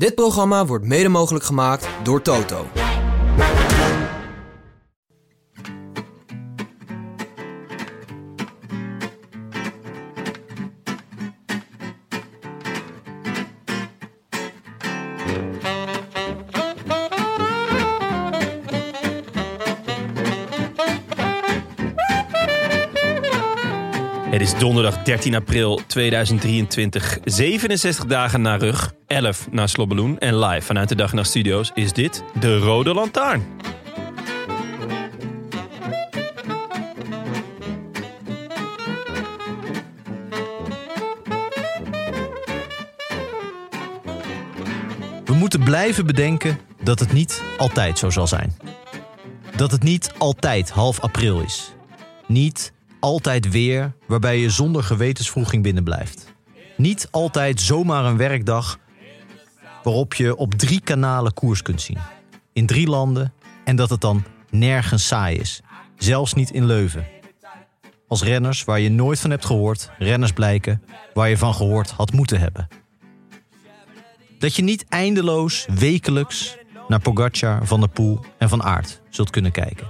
Dit programma wordt mede mogelijk gemaakt door Toto. Donderdag 13 april 2023. 67 dagen na rug, 11 na Slobbeloen en live vanuit de Dag Nacht Studio's is dit de Rode Lantaarn. We moeten blijven bedenken dat het niet altijd zo zal zijn. Dat het niet altijd half april is. Niet altijd weer waarbij je zonder gewetenswroeging binnen blijft. Niet altijd zomaar een werkdag waarop je op drie kanalen koers kunt zien. In drie landen en dat het dan nergens saai is. Zelfs niet in Leuven. Als renners waar je nooit van hebt gehoord, renners blijken waar je van gehoord had moeten hebben. Dat je niet eindeloos, wekelijks naar Pogacar, Van der Poel en Van Aert zult kunnen kijken.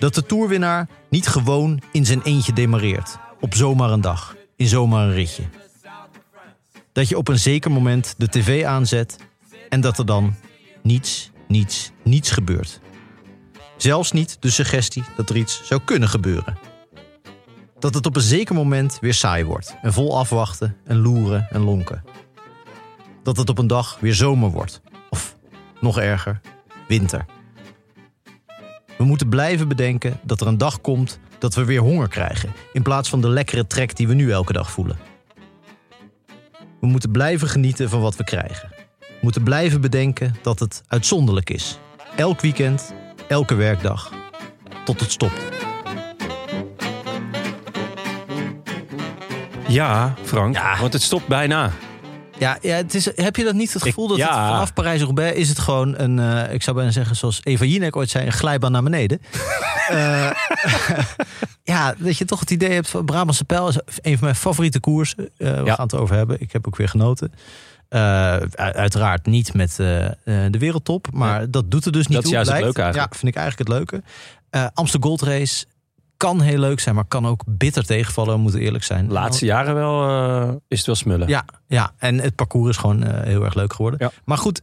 Dat de toerwinnaar niet gewoon in zijn eentje demareert. Op zomaar een dag, in zomaar een ritje. Dat je op een zeker moment de tv aanzet en dat er dan niets, niets, niets gebeurt. Zelfs niet de suggestie dat er iets zou kunnen gebeuren. Dat het op een zeker moment weer saai wordt en vol afwachten en loeren en lonken. Dat het op een dag weer zomer wordt. Of nog erger, winter. We moeten blijven bedenken dat er een dag komt dat we weer honger krijgen, in plaats van de lekkere trek die we nu elke dag voelen. We moeten blijven genieten van wat we krijgen. We moeten blijven bedenken dat het uitzonderlijk is. Elk weekend, elke werkdag, tot het stopt. Ja, Frank, Ja. want het stopt bijna. Ja, ja het is, heb je dat niet het gevoel dat ja. het vanaf Parijs-Roubaix is het gewoon een, eh, ik zou bijna zeggen zoals Eva Jinek ooit zei, een glijbaan naar beneden. Eh, ja, dat je toch het idee hebt van Brabantse Pijl is een van mijn favoriete koersen. Eh, we Ja. gaan het erover hebben. Ik heb ook weer genoten. Uiteraard niet met de wereldtop, maar dat doet er dus niet Dat is toe. juist het leuke eigenlijk. Ja, vind ik eigenlijk het leuke. Eh Amsterdam Gold Race kan heel leuk zijn, maar kan ook bitter tegenvallen, we moeten eerlijk zijn. De laatste jaren wel eh, is het wel smullen. Ja, ja, en het parcours is gewoon eh, heel erg leuk geworden. Ja. Maar goed,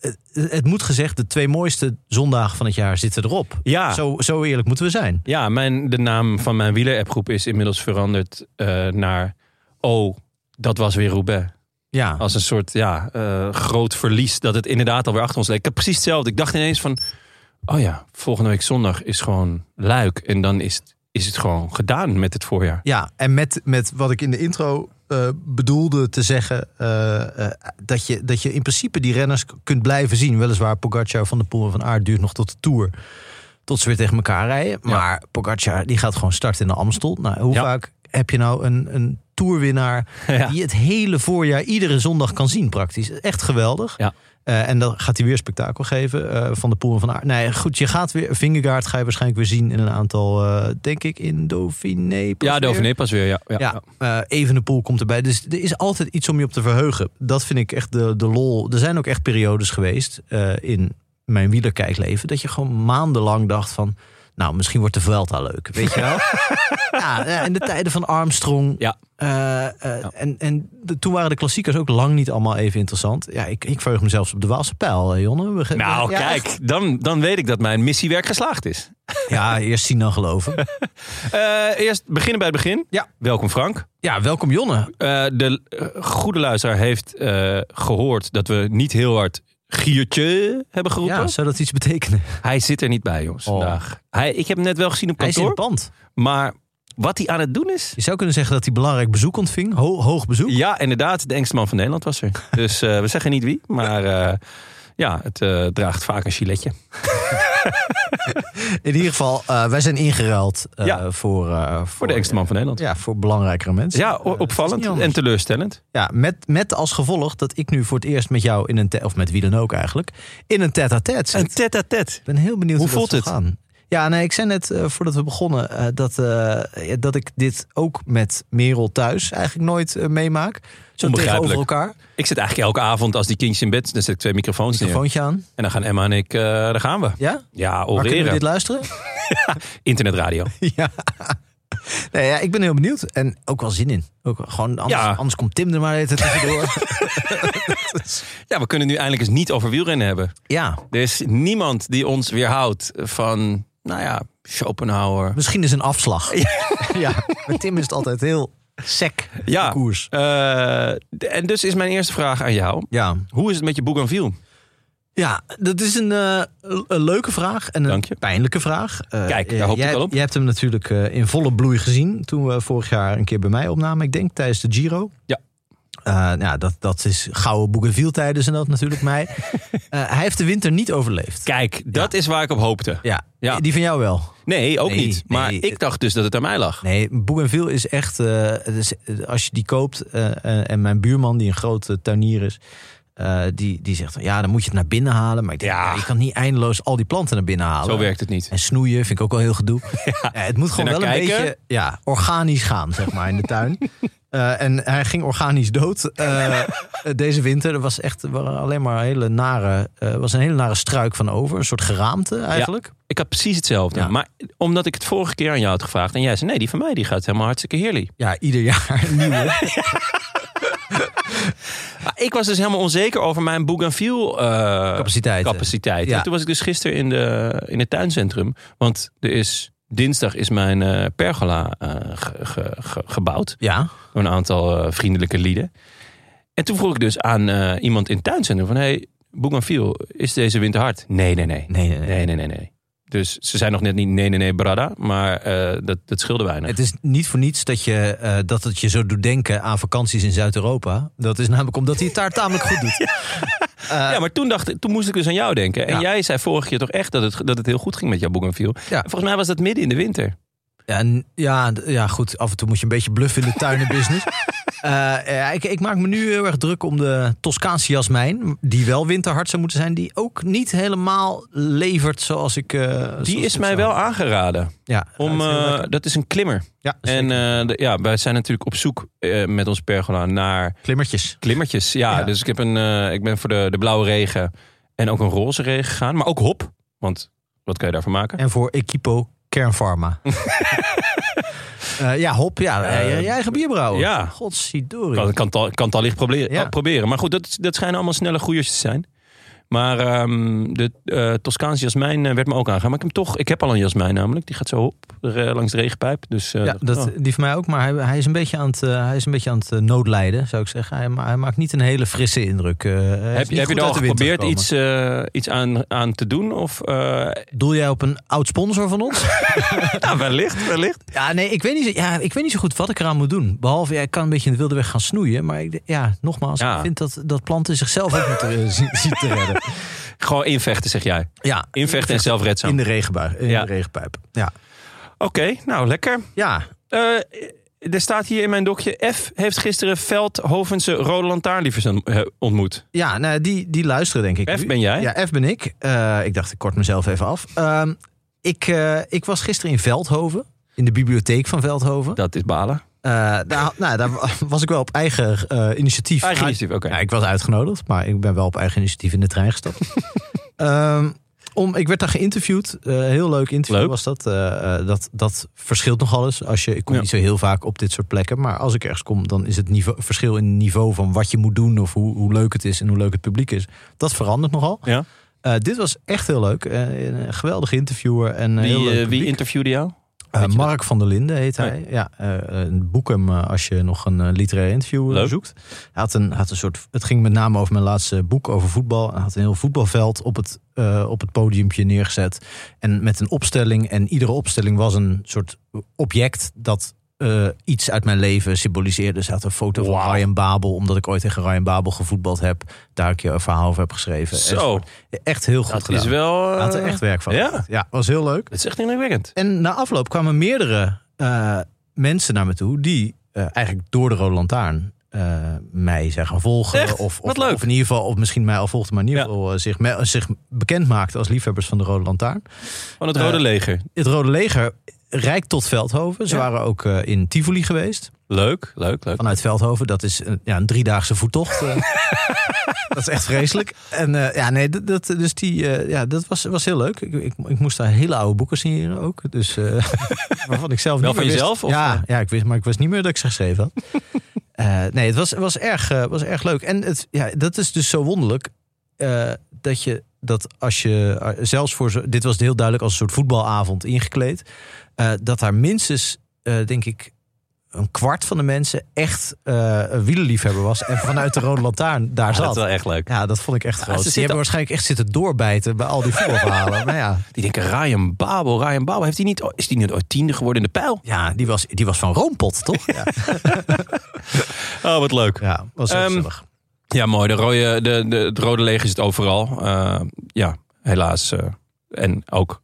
het, het moet gezegd, de twee mooiste zondagen van het jaar zitten erop. Ja. Zo, zo eerlijk moeten we zijn. Ja, mijn, de naam van mijn wieler-appgroep is inmiddels veranderd eh, naar... Oh, dat was weer Roubaix. Ja, Als een soort ja, groot verlies dat het inderdaad alweer achter ons leek. Ik heb precies hetzelfde. Ik dacht ineens van... Oh ja, volgende week zondag is gewoon luik. En dan is het, is het gewoon gedaan met het voorjaar. ja en met, met wat ik in de intro eh, bedoelde te zeggen... eh, eh, dat, je, dat je in principe die renners kunt blijven zien. Weliswaar Pogacar, Van der Poel en Van Aert duurt nog tot de Tour... tot ze weer tegen elkaar rijden. Maar Pogacar die gaat gewoon starten in de Amstel. Nou, hoe Ja. vaak heb je nou een, een toerwinnaar... Ja. die het hele voorjaar iedere zondag kan zien praktisch. Echt geweldig. Ja. Eh, en dan gaat hij weer spektakel geven eh, van de Poel en van Aert. Nee, goed, je gaat weer... Vingegaard ga je waarschijnlijk weer zien in een aantal... eh, denk ik in Dauphiné. pas Ja. Dauphiné pas weer. Ja, ja, Ja, eh Evenepoel komt erbij. Dus er is altijd iets om je op te verheugen. Dat vind ik echt de, de lol. Er zijn ook echt periodes geweest in mijn wielerkijkleven... dat je gewoon maandenlang dacht van... nou, misschien wordt de Vuelta leuk, weet je wel? ja, ja, in de tijden van Armstrong. Ja. Eh, eh, En, en de- toen waren de klassiekers ook lang niet allemaal even interessant. Ja, ik, ik verheug me zelfs op de Waalse pijl, Jonne. We Nou, ja, kijk, echt. dan, dan weet ik dat mijn missiewerk geslaagd is. Ja, eerst zien dan geloven. Eh, eerst beginnen bij het begin. Ja. Welkom Frank. Ja, welkom Jonne. De goede luisteraar heeft eh, gehoord dat we niet heel hard Giertje hebben geroepen. Ja, zou dat iets betekenen? Hij zit er niet bij, jongens, Oh. vandaag. Hij, ik heb hem net wel gezien op Hij is in kantoor. het pand. Maar wat hij aan het doen is. Je zou kunnen zeggen dat hij belangrijk bezoek ontving. Ho- hoog bezoek. Ja, inderdaad. De engste man van Nederland was er. Dus eh, we zeggen niet wie. Maar eh, ja, het eh, draagt vaak een giletje. In ieder geval, eh, wij zijn ingeruild eh, Ja. voor, eh, Voor de engste man van Nederland. Ja, voor belangrijkere mensen. Ja, opvallend en teleurstellend. Ja, met, met als gevolg dat ik nu voor het eerst met jou in een of met wie dan ook eigenlijk, in een tête-à-tête zit. Een tête-à-tête. Ik ben heel benieuwd Hoe hoe, voelt het? gaan. Ja, nee, ik zei net eh, voordat we begonnen eh, dat, eh, dat ik dit ook met Merel thuis eigenlijk nooit meemaak. Zo tegenover elkaar. Ik zit eigenlijk elke avond als die kindjes in bed, dan zet ik twee microfoons neer. Microfoontje aan. En dan gaan Emma en ik, daar gaan we. Ja? Ja, Waar kunnen we oreren. dit luisteren? Internetradio. ja. Nee, ja, ik ben heel benieuwd. En ook wel zin in. Ook gewoon, anders, Ja. anders komt Tim er maar even tussendoor. Ja, we kunnen nu eindelijk eens niet over wielrennen hebben. ja, Er is niemand die ons weerhoudt van, nou ja, Schopenhauer. misschien is een afslag. Ja. met Tim is het altijd heel sec Ja. koers. Eh, en dus is mijn eerste vraag aan jou. Ja. Hoe is het met je Bougainville? Ja, dat is een, eh, een leuke vraag en een je. pijnlijke vraag. Eh, Kijk, daar hoopte ik al op. Jij hebt hem natuurlijk in volle bloei gezien toen we vorig jaar een keer bij mij opnamen. Ik denk tijdens de Giro. Ja. Eh, ja, dat, dat is gouden Bougainville tijden zijn dat natuurlijk mij. Eh, hij heeft de winter niet overleefd. Kijk, dat is waar ik op hoopte. Ja, Ja. die van jou wel. Nee, ook Nee, niet. Maar nee. ik dacht dus dat het aan mij lag. Nee, Bougainville is echt... is- als je die koopt... en mijn buurman, die een grote tuinier is... die, die zegt, ja, dan moet je het naar binnen halen. Maar ik denk, Ja. ja, je kan niet eindeloos al die planten naar binnen halen. Zo werkt het niet. En snoeien vind ik ook wel heel gedoe. Ja, het moet gewoon En wel een beetje ja, organisch gaan, zeg maar, in de tuin. Eh, en hij ging organisch dood eh, deze winter. Er was echt alleen maar hele nare, eh, was een hele nare struik van over. Een soort geraamte eigenlijk. Ik had precies hetzelfde. Ja. Maar omdat ik het vorige keer aan jou had gevraagd. En jij zei, nee, die van mij die gaat helemaal hartstikke heerlijk. Ja, ieder jaar een nieuwe. Maar ik was dus helemaal onzeker over mijn Bougainville capaciteit. Ja. En toen was ik dus gisteren in, de, in het tuincentrum. Want er is, dinsdag is mijn pergola ge- ge- ge- gebouwd. Ja, Door een aantal eh, vriendelijke lieden. En toen vroeg ik dus aan eh, iemand in het tuincentrum van... Hey, Bougainville, is deze winter hard? Nee, nee, nee. nee, nee, nee. Nee, nee, nee, nee. Dus ze zijn nog net niet nee, nee, nee, brada. Maar eh, dat, dat scheelde weinig. Het is niet voor niets dat, je, eh, dat het je zo doet denken aan vakanties in Zuid-Europa. Dat is namelijk omdat hij het daar tamelijk goed doet. Eh, ja, maar toen, dacht, toen moest ik dus aan jou denken. En Ja. jij zei vorige keer toch echt dat het, dat het heel goed ging met jouw Bougainville. Ja. Volgens mij was dat midden in de winter. Ja, ja, ja, goed. Af en toe moet je een beetje bluffen in de tuinenbusiness. Eh ik, ik maak me nu heel erg druk om de Toscaanse jasmijn. Die wel winterhard zou moeten zijn. Die ook niet helemaal levert zoals ik... eh, Die is mij zou. wel aangeraden. Ja, Om, eh, dat is een klimmer. ja, En de- ja, wij zijn natuurlijk op zoek met ons pergola naar klimmertjes. klimmertjes. Ja, Ja. dus ik, heb een, ik ben voor de, de blauwe regen en ook een roze regen gegaan. Maar ook hop. Want wat kan je daarvan maken? En voor Equipo Kernpharma. Eh, ja, hop. Ja, Eh, je eigen bier brouwen. ja. Godzijdorie. Kan, kan, het al- kan het allicht proberen, Ja. al proberen. Maar goed, dat, dat schijnen allemaal snelle groeiers te zijn. Maar ehm, de eh Toscaanse jasmijn eh, werd me ook aangegaan. Maar ik heb, hem toch, ik heb al een jasmijn namelijk. Die gaat zo op langs de regenpijp. Dus, eh, Ja, dat, oh. die van mij ook. Maar hij, hij is een beetje aan het, hij is een beetje aan het noodlijden, zou ik zeggen. Hij, hij maakt niet een hele frisse indruk. Heb, je er al geprobeerd iets, iets aan, aan te doen? Of, Doel jij op een oud sponsor van ons? ja, wellicht, wellicht. ja, nee, ik weet, niet, zo- ja, ik weet niet zo goed wat ik eraan moet doen. Behalve, ja, ik kan een beetje in de wilde weg gaan snoeien. Maar ik, ja, nogmaals, Ja. ik vind dat, dat planten zichzelf ook moeten zien te redden. Gewoon invechten, zeg jij. Ja, Invechten en zelfredzaam. in de regenbui, in Ja. de regenpijp. Ja, Oké, nou lekker. ja Eh, er staat hier in mijn dokje... F heeft gisteren Veldhovense Rode Lantaarnlievers eh, ontmoet. Ja, nou, die, die luisteren denk ik. F ben jij? Ja, F ben ik. Eh, ik dacht, ik kort mezelf even af. Ehm, ik, ik was gisteren in Veldhoven. In de bibliotheek van Veldhoven. Dat is balen. Daar, nou, daar was ik wel op eigen eh, initiatief. Eigen initiatief, oké. Ja, ik was uitgenodigd, maar ik ben wel op eigen initiatief in de trein gestapt. Ehm, om, ik werd daar geïnterviewd. Eh, heel leuk interview Leuk. was dat. Dat. Dat verschilt nogal eens. Als je, ik kom Ja. niet zo heel vaak op dit soort plekken. Maar als ik ergens kom, dan is het niveau, verschil in niveau van wat je moet doen. Of hoe, hoe leuk het is en hoe leuk het publiek is. Dat verandert nogal. Ja. Dit was echt heel leuk. Een geweldige interviewer. En heel Wie, leuk wie interviewde jou? Eh, Mark van der Linden heet hij. Nee. Ja, eh, boek hem eh, als je nog een eh, literair interview zoekt. Hij had een, had een soort. Het ging met name over mijn laatste boek over voetbal. Hij had een heel voetbalveld op het, op het podiumpje neergezet. En met een opstelling. En iedere opstelling was een soort object dat eh, iets uit mijn leven symboliseerde. Had een foto Wauw. van Ryan Babel, omdat ik ooit tegen Ryan Babel gevoetbald heb. Daar een keer een verhaal over heb geschreven. Zo. Echt heel goed dat gedaan. is wel... Had er eh, echt werk van. ja. ja, was heel leuk. Het is echt indrukwekkend. En na afloop kwamen meerdere eh, mensen naar me toe die eigenlijk door de Rode Lantaarn mij zijn gaan volgen. Echt? Of, Wat of, in ieder geval, of misschien mij al volgden, maar in ieder geval zich, me- zich bekend maakten als liefhebbers van de Rode Lantaarn. Van het Rode Leger. Het Rode Leger reikt tot Veldhoven. Ze Ja. waren ook eh, in Tivoli geweest. Leuk, leuk, leuk. Vanuit Veldhoven. Dat is een, ja, een driedaagse voettocht. eh. dat is echt vreselijk. En eh, ja, nee, dat, dat- dus die, eh, ja, dat was, was heel leuk. Ik, ik, ik moest daar hele oude boeken signeren ook. Dus, eh, waarvan ik zelf Wel niet van meer wist- jezelf, of, ja, ja, ik wist, maar ik wist niet meer dat ik ze geschreven had. Eh, nee, het was, was, erg, eh, was erg leuk. En het, ja, dat is dus zo wonderlijk. eh, dat je dat als je zelfs voor zo, dit was heel duidelijk als een soort voetbalavond ingekleed. Eh, dat daar minstens, eh, denk ik, een kwart van de mensen echt een wielerliefhebber was. En vanuit de Rode Lantaarn daar dat zat. is wel echt leuk. Ja, dat vond ik echt groot. ze Die hebben waarschijnlijk echt zitten doorbijten bij al die voetbalverhalen. maar ja, Die denken, Ryan Babel, Ryan Babel, heeft hij niet, is die niet ooit tiende geworden in de pijl? ja die, was, die was van Roompot, toch? Ja, Oh, wat leuk. ja was heel gezellig. Ja, mooi. De rode, de, de, het Rode Leger zit overal. Eh, ja, helaas. en ook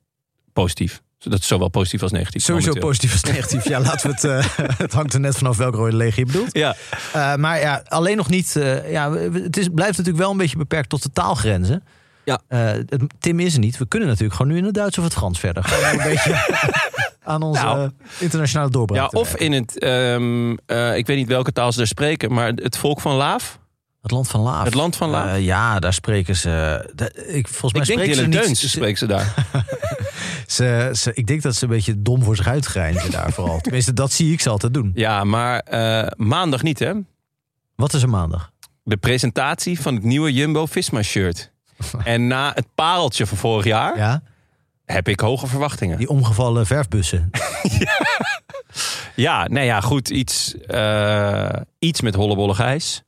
positief. Dat is zowel positief als negatief. Sowieso momenteel. positief als negatief. Ja, laten we het. eh, het hangt er net vanaf welk rode leger je bedoelt. Ja, Eh, maar ja, alleen nog niet. eh, ja, het is, blijft natuurlijk wel een beetje beperkt tot de taalgrenzen. Ja. Het, Tim is er niet. We kunnen natuurlijk gewoon nu in het Duits of het Frans verder. Gewoon een beetje aan onze Nou. internationale doorbraak. ja of in het, ehm, eh, ik weet niet welke taal ze daar spreken, maar het volk van Laaf. Het land van Laaf. Het land van Laaf. Eh, ja, daar spreken ze. de- ik, volgens mij ik denk ze niet. Ze- spreken ze daar. Ze, ze, ik denk dat ze een beetje dom voor zich uitgrijnzen daar vooral. Tenminste, dat zie ik ze altijd doen. Ja, maar eh, maandag niet hè. Wat is er maandag? De presentatie van het nieuwe Jumbo-Visma shirt. En na het pareltje van vorig jaar Ja, heb ik hoge verwachtingen. die omgevallen verfbussen. Ja, nou ja, goed. Iets, eh, iets met hollebolle gijs.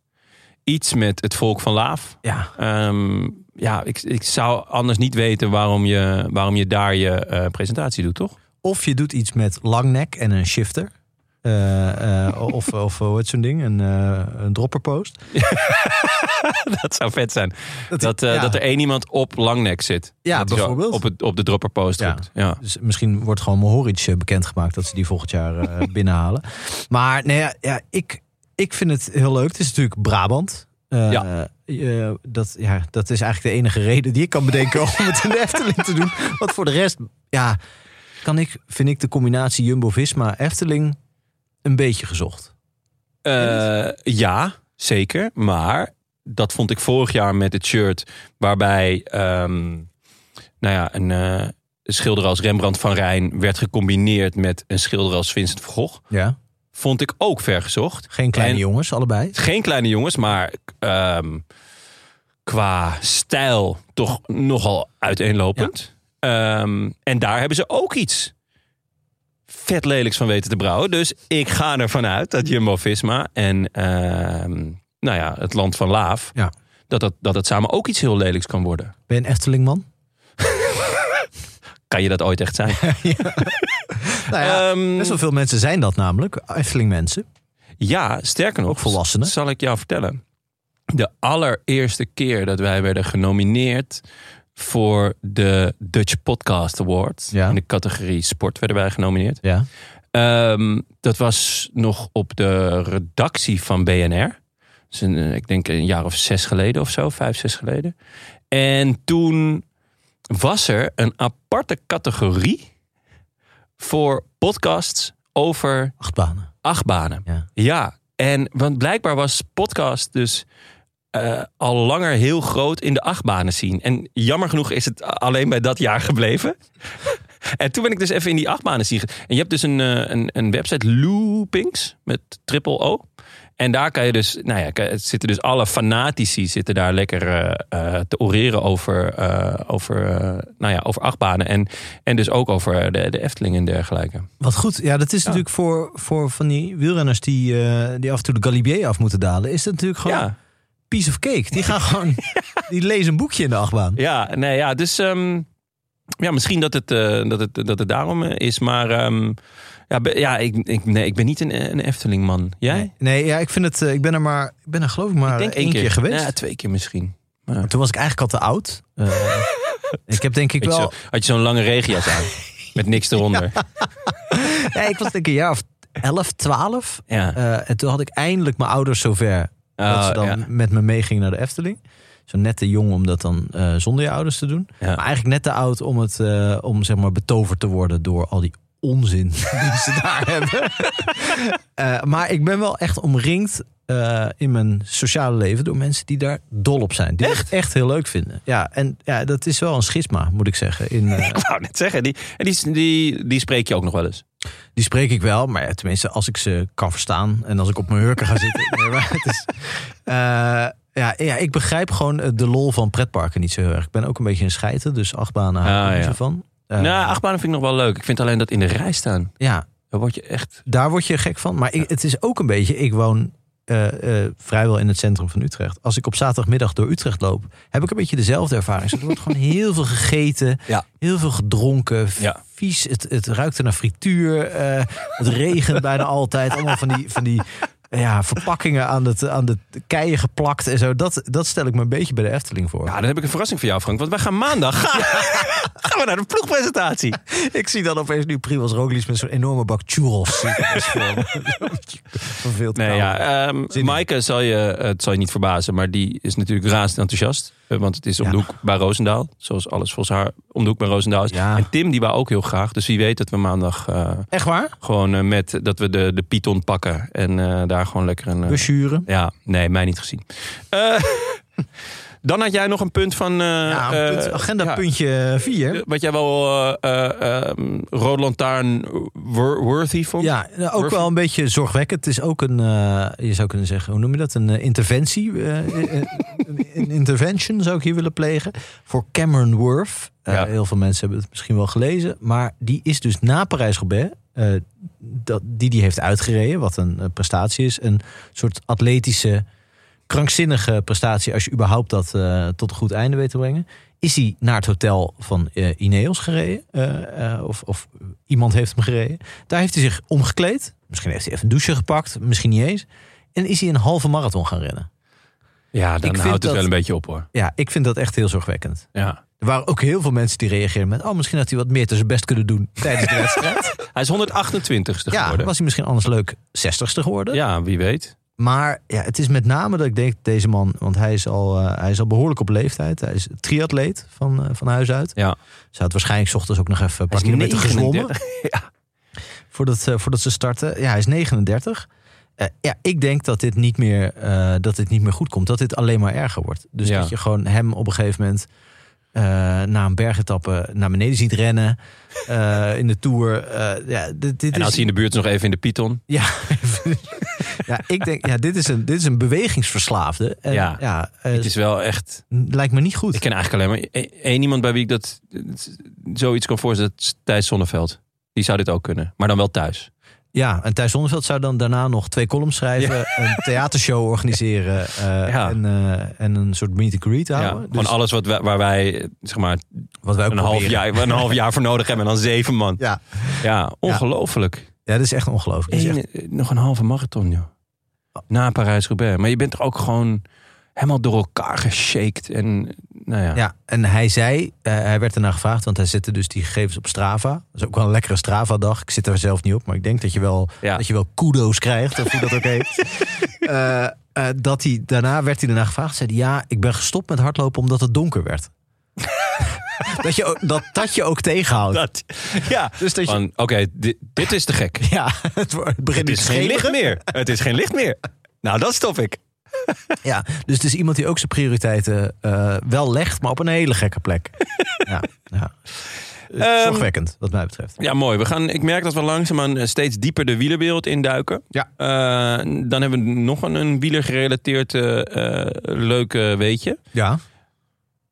Iets met het volk van Laaf. Ja, Ehm, ja, ik, ik zou anders niet weten waarom je, waarom je daar je eh, presentatie doet, toch? Of je doet iets met langnek en een shifter. Eh, eh, of, of heet zo'n ding? Een, een dropperpost. dat zou vet zijn. Dat, ja. dat er één iemand op langnek zit. Ja, dat bijvoorbeeld. Op, het, op de dropperpost Ja. Ja. Dus misschien wordt gewoon Mohoric bekendgemaakt dat ze die volgend jaar binnenhalen. Maar nee, ja, ja, ik, ik vind het heel leuk. Het is natuurlijk Brabant. Eh, Ja. eh, dat, ja, dat is eigenlijk de enige reden die ik kan bedenken om het in de Efteling te doen. Want voor de rest, ja, kan ik, vind ik de combinatie Jumbo-Visma-Efteling een beetje gezocht. Eh, ja, zeker. Maar dat vond ik vorig jaar met het shirt waarbij ehm, nou ja, een schilder als Rembrandt van Rijn werd gecombineerd met een schilder als Vincent van Gogh. Ja. Vond ik ook vergezocht. Geen kleine En- jongens, allebei. Geen kleine jongens, maar ehm, qua stijl toch nogal uiteenlopend. Ehm, en daar hebben ze ook iets vet lelijks van weten te brouwen. Dus ik ga ervan uit dat Jumbo-Visma en ehm, nou ja, het land van Laaf... Ja. Dat, dat, dat het samen ook iets heel lelijks kan worden. Ben je een Eftelingman? Kan je dat ooit echt zijn? Nou ja, Ehm, best wel veel mensen zijn dat namelijk. Efteling mensen. Ja, sterker nog, Ook volwassenen. zal ik jou vertellen. De allereerste keer dat wij werden genomineerd voor de Dutch Podcast Awards. Ja. In de categorie sport werden wij genomineerd. Ja. Ehm, dat was nog op de redactie van BNR. Dus een, eh, ik denk een jaar of zes geleden of zo, vijf, zes geleden. En toen was er een aparte categorie voor podcasts over Acht banen. achtbanen. Ja. Ja, en want blijkbaar was podcast dus eh, al langer heel groot in de achtbanen zien. En jammer genoeg is het alleen bij dat jaar gebleven. en toen ben ik dus even in die achtbanen zien. En je hebt dus een, eh, een, een website, Loopings, met triple O. En daar kan je dus, nou ja, het zitten dus alle fanatici zitten daar lekker eh, eh, te oreren over, eh, over, nou ja, over achtbanen. En, en dus ook over de, de Efteling en dergelijke. Wat goed. Ja, dat is Ja. natuurlijk voor, voor van die wielrenners die, die af en toe de Galibier af moeten dalen. Is dat natuurlijk gewoon Ja, piece of cake. Die gaan gewoon, die lezen een boekje in de achtbaan. ja, nee, ja, dus ehm, ja, misschien dat het, dat het, dat het daarom is. Maar ehm, ja, be- ja ik, ik, nee, ik ben niet een, een Efteling man. Jij? Nee, nee, ja, ik vind het. eh, Ik ben er maar, ik ben er geloof ik maar ik denk één keer, geweest. Ja, twee keer misschien. Maar Toen was ik eigenlijk al te oud. Eh, ik heb denk ik je wel. zo- had je zo'n lange regenjas aan? Met niks eronder. Ja, ik was denk ik een jaar of 11, 12. Ja. Eh, en toen had ik eindelijk mijn ouders zover dat Oh, ze dan ja. met me meegingen naar de Efteling. Zo net te jong om dat dan zonder je ouders te doen. Ja. Maar eigenlijk net te oud om, het, om zeg maar betoverd te worden door al die onzin die ze daar hebben. Eh, maar ik ben wel echt omringd eh, in mijn sociale leven door mensen die daar dol op zijn. Die het echt heel leuk vinden. Ja, en ja, dat is wel een schisma, moet ik zeggen. In, eh, Ik wou net zeggen, die, en die, die, die spreek je ook nog wel eens. Die spreek ik wel, maar ja, tenminste als ik ze kan verstaan en als ik op mijn hurken ga zitten. Nee, maar het is, ja, ja, ik begrijp gewoon de lol van pretparken niet zo heel erg. Ik ben ook een beetje een scheiter, dus achtbanen hou ik Ah, ja. van. Eh, nou, achtbanen vind ik nog wel leuk. Ik vind alleen dat in de rij staan. Ja, Daar word je echt... daar word je gek van. Maar ik, het is ook een beetje, ik woon eh, eh, vrijwel in het centrum van Utrecht. Als ik op zaterdagmiddag door Utrecht loop, heb ik een beetje dezelfde ervaring. Dus Er wordt gewoon heel veel gegeten, Ja. heel veel gedronken, Ja. vies. Het, het ruikt er naar frituur. het regent bijna altijd. Allemaal van die, van die ja, verpakkingen aan, het, aan de keien geplakt en zo. Dat, dat stel ik me een beetje bij de Efteling voor. Ja, dan heb ik een verrassing voor jou, Frank. Want wij gaan maandag gaan we naar de ploegpresentatie. Ik zie dan opeens nu Primoz Roglic met zo'n enorme bak churros. te Nee, ja, in. Maaike zal je, het zal je niet verbazen, maar die is natuurlijk razend enthousiast. Eh, Want het is om de hoek bij Roosendaal. Zoals alles volgens haar om de hoek bij Roosendaal is. En Tim die wou ook heel graag. Dus wie weet dat we maandag eh, Echt waar? gewoon eh, met dat we de, de Python pakken. En daar gewoon lekker een... eh, Besturen. ja, nee, mij niet gezien. Eh, dan had jij nog een punt van... eh, Ja, eh, punt- agenda ja, puntje 4. Wat jij wel eh eh ehm, Rode Lantaarn wor- worthy vond? Ja, nou, ook wel een beetje zorgwekkend. Het is ook een, eh, je zou kunnen zeggen, hoe noem je dat? Een eh, interventie. eh, eh, eh, een, intervention zou ik hier willen plegen. Voor Cameron Worth. Eh, Ja. Heel veel mensen hebben het misschien wel gelezen. Maar die is dus na Parijs-Roubaix, eh, dat, die die heeft uitgereden. Wat een eh, prestatie is. Een soort atletische, krankzinnige prestatie. Als je überhaupt dat eh, tot een goed einde weet te brengen. Is hij naar het hotel van eh, Ineos gereden. eh, of, of iemand heeft hem gereden. Daar heeft hij zich omgekleed. Misschien heeft hij even een douche gepakt. Misschien niet eens. En is hij een halve marathon gaan rennen. Ja, dan Ik houdt het dat- wel een beetje op hoor. Ja, ik vind dat echt heel zorgwekkend. Ja. Er waren ook heel veel mensen die reageerden met... oh, misschien had hij wat meer zijn best kunnen doen tijdens de wedstrijd. Hij is 128ste ja, geworden. was hij misschien anders leuk 60ste geworden. Ja, wie weet. Maar ja, het is met name dat ik denk, deze man... want hij is al, eh, hij is al behoorlijk op leeftijd. Hij is triatleet van, eh, van huis uit. Ja. Ze had waarschijnlijk 's ochtends ook nog even een paar kilometer gezwommen... 39. voordat, voordat ze starten. Ja, hij is 39. Eh, ja, ik denk dat dit, niet meer, dat dit niet meer goed komt. Dat dit alleen maar erger wordt. Dus Ja. dat je gewoon hem op een gegeven moment... eh, na een bergetappe naar beneden ziet rennen. eh, in de Tour. Eh, ja, dit, dit En is, als hij in de buurt is nog even in de Python. ja, ja, ik denk, ja, dit is een, dit is een bewegingsverslaafde. En, Ja. ja, Het is wel echt... lijkt me niet goed. Ik ken eigenlijk alleen maar één- één iemand bij wie ik dat zoiets kan voorstellen. Dat is Thijs Zonneveld. Die zou dit ook kunnen. Maar dan wel thuis. Ja, en Thijs Zonneveld zou dan daarna nog twee columns schrijven, een theatershow organiseren eh, Ja. en, eh, en een soort meet and greet Ja, houden. gewoon alles wat wij, waar wij zeg maar, wat wij ook een, half jaar, een half jaar voor nodig hebben. En dan zeven man. Ja. Ja, ongelooflijk. ja, dat is echt ongelooflijk. Dat is echt- Eén- nog een halve marathon, joh. Na Parijs-Roubaix. Maar je bent toch ook gewoon helemaal door elkaar geshaked. En nou ja. Ja, en hij zei, eh, hij werd ernaar gevraagd, want hij zette dus die gegevens op Strava. Dat is ook wel een lekkere Strava-dag. Ik zit er zelf niet op, maar ik denk dat je wel, Ja. dat je wel kudo's krijgt, of hoe dat ook heet. Eh, eh, dat hij, daarna werd hij ernaar gevraagd, zei hij, ja, ik ben gestopt met hardlopen omdat het donker werd. dat, je, ook- dat dat je ook tegenhoudt. Dat, ja. Dus dat je, oké, dit, dit is te gek. ja, het, begint Het is geen licht meer. Het is geen licht meer. Nou, dat stop ik. Ja, dus het is iemand die ook zijn prioriteiten eh, wel legt, maar op een hele gekke plek. ja, ja. Ehm, Zorgwekkend, wat mij betreft. Ja, mooi. We gaan, ik merk dat we langzaamaan eh, steeds dieper de wielerwereld induiken. Ja. Eh, dan hebben we nog een, een wielergerelateerd eh eh, leuk eh, weetje. Ja.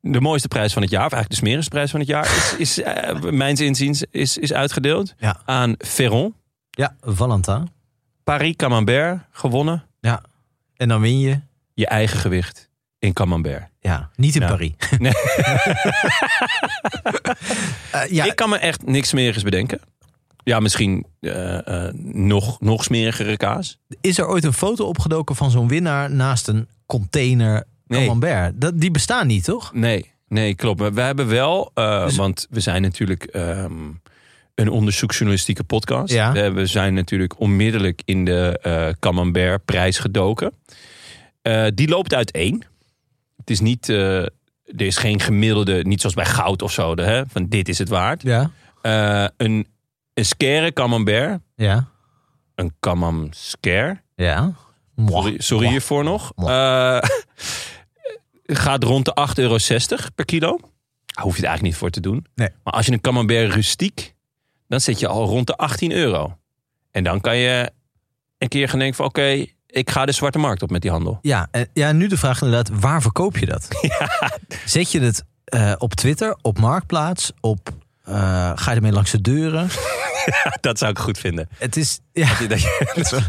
De mooiste prijs van het jaar, of eigenlijk de smerigste prijs van het jaar, is, is eh, mijns inziens is, is uitgedeeld Ja. aan Ferron. Ja, Valentin. Paris Camembert gewonnen. Ja. En dan win je. Je eigen gewicht in Camembert. Ja, niet in. Paris. Nee. Eh, ja, Ik kan me echt niks smerigs bedenken. Ja, misschien eh, eh, nog, nog smerigere kaas. is er ooit een foto opgedoken van zo'n winnaar naast een container Nee. camembert? Dat, die bestaan niet, toch? Nee, nee, klopt. We hebben wel, Dus- want we zijn natuurlijk ehm, een onderzoeksjournalistieke podcast. Ja. We hebben- zijn natuurlijk onmiddellijk in de eh Camembert prijs gedoken. Eh, die loopt uiteen. Het is niet, eh, er is geen gemiddelde, niet zoals bij goud of zo, de, hè, van dit is het waard. Ja. Eh, een, een scare Camembert, Ja. een Camembert scare, Ja. sorry, sorry Mwah. hiervoor nog, Eh, gaat rond de 8,60 euro per kilo. Hoef je het eigenlijk niet voor te doen. Nee. Maar als je een Camembert rustiek, dan zit je al rond de 18 euro. En dan kan je een keer gaan denken van oké, ik ga de zwarte markt op met die handel. Ja, en, ja, nu de vraag inderdaad, waar verkoop je dat? Zet je het eh, op Twitter, op Marktplaats, op... eh, ga je ermee langs de deuren? Dat zou ik goed vinden. Het is... Ja, Dat je- zo'n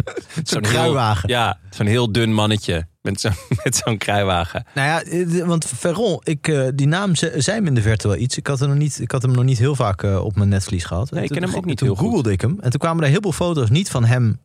zo'n kruiwagen. Heel, ja, zo'n heel dun mannetje met zo'n zo'n kruiwagen. Nou ja, eh, want Ferron, ik, eh, die naam ze- zei me in de verte wel iets. Ik had, hem nog niet, ik had hem nog niet heel vaak op mijn netvlies gehad. Nee, ik ken hem ook niet toen heel goed. googelde ik hem. En toen kwamen er heel veel foto's, niet van hem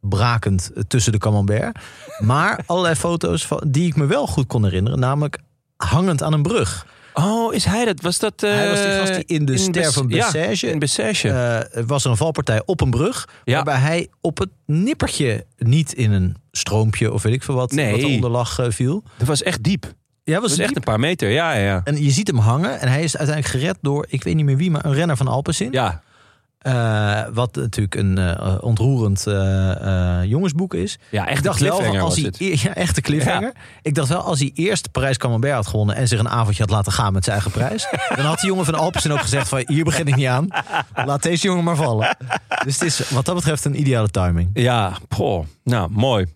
brakend tussen de camembert. maar allerlei foto's van, die ik me wel goed kon herinneren. Namelijk hangend aan een brug. Oh, is hij dat? Was dat... eh, Hij was die gast die in de ster Bes- van ja, Bessèges... in Bessèges. eh, was er een valpartij op een brug. Ja. Waarbij hij op het nippertje, niet in een stroompje of weet ik veel wat, Nee. wat eronder lag, eh, viel. dat was echt diep. Ja, was echt een paar meter. Ja, ja, ja. En je ziet hem hangen en hij is uiteindelijk gered door, ik weet niet meer wie, maar een renner van Alpecin. Ja, Eh, wat natuurlijk een eh, ontroerend eh, jongensboek is. ja echt Ik dacht wel, als hij, ja, een cliffhanger. Ik dacht wel, als hij eerst Parijs Camembert had gewonnen en zich een avondje had laten gaan met zijn eigen prijs, dan had die jongen van Alpecin ook gezegd van, hier begin ik niet aan. Laat deze jongen maar vallen. Dus het is wat dat betreft een ideale timing. Ja, poh. Nou, mooi.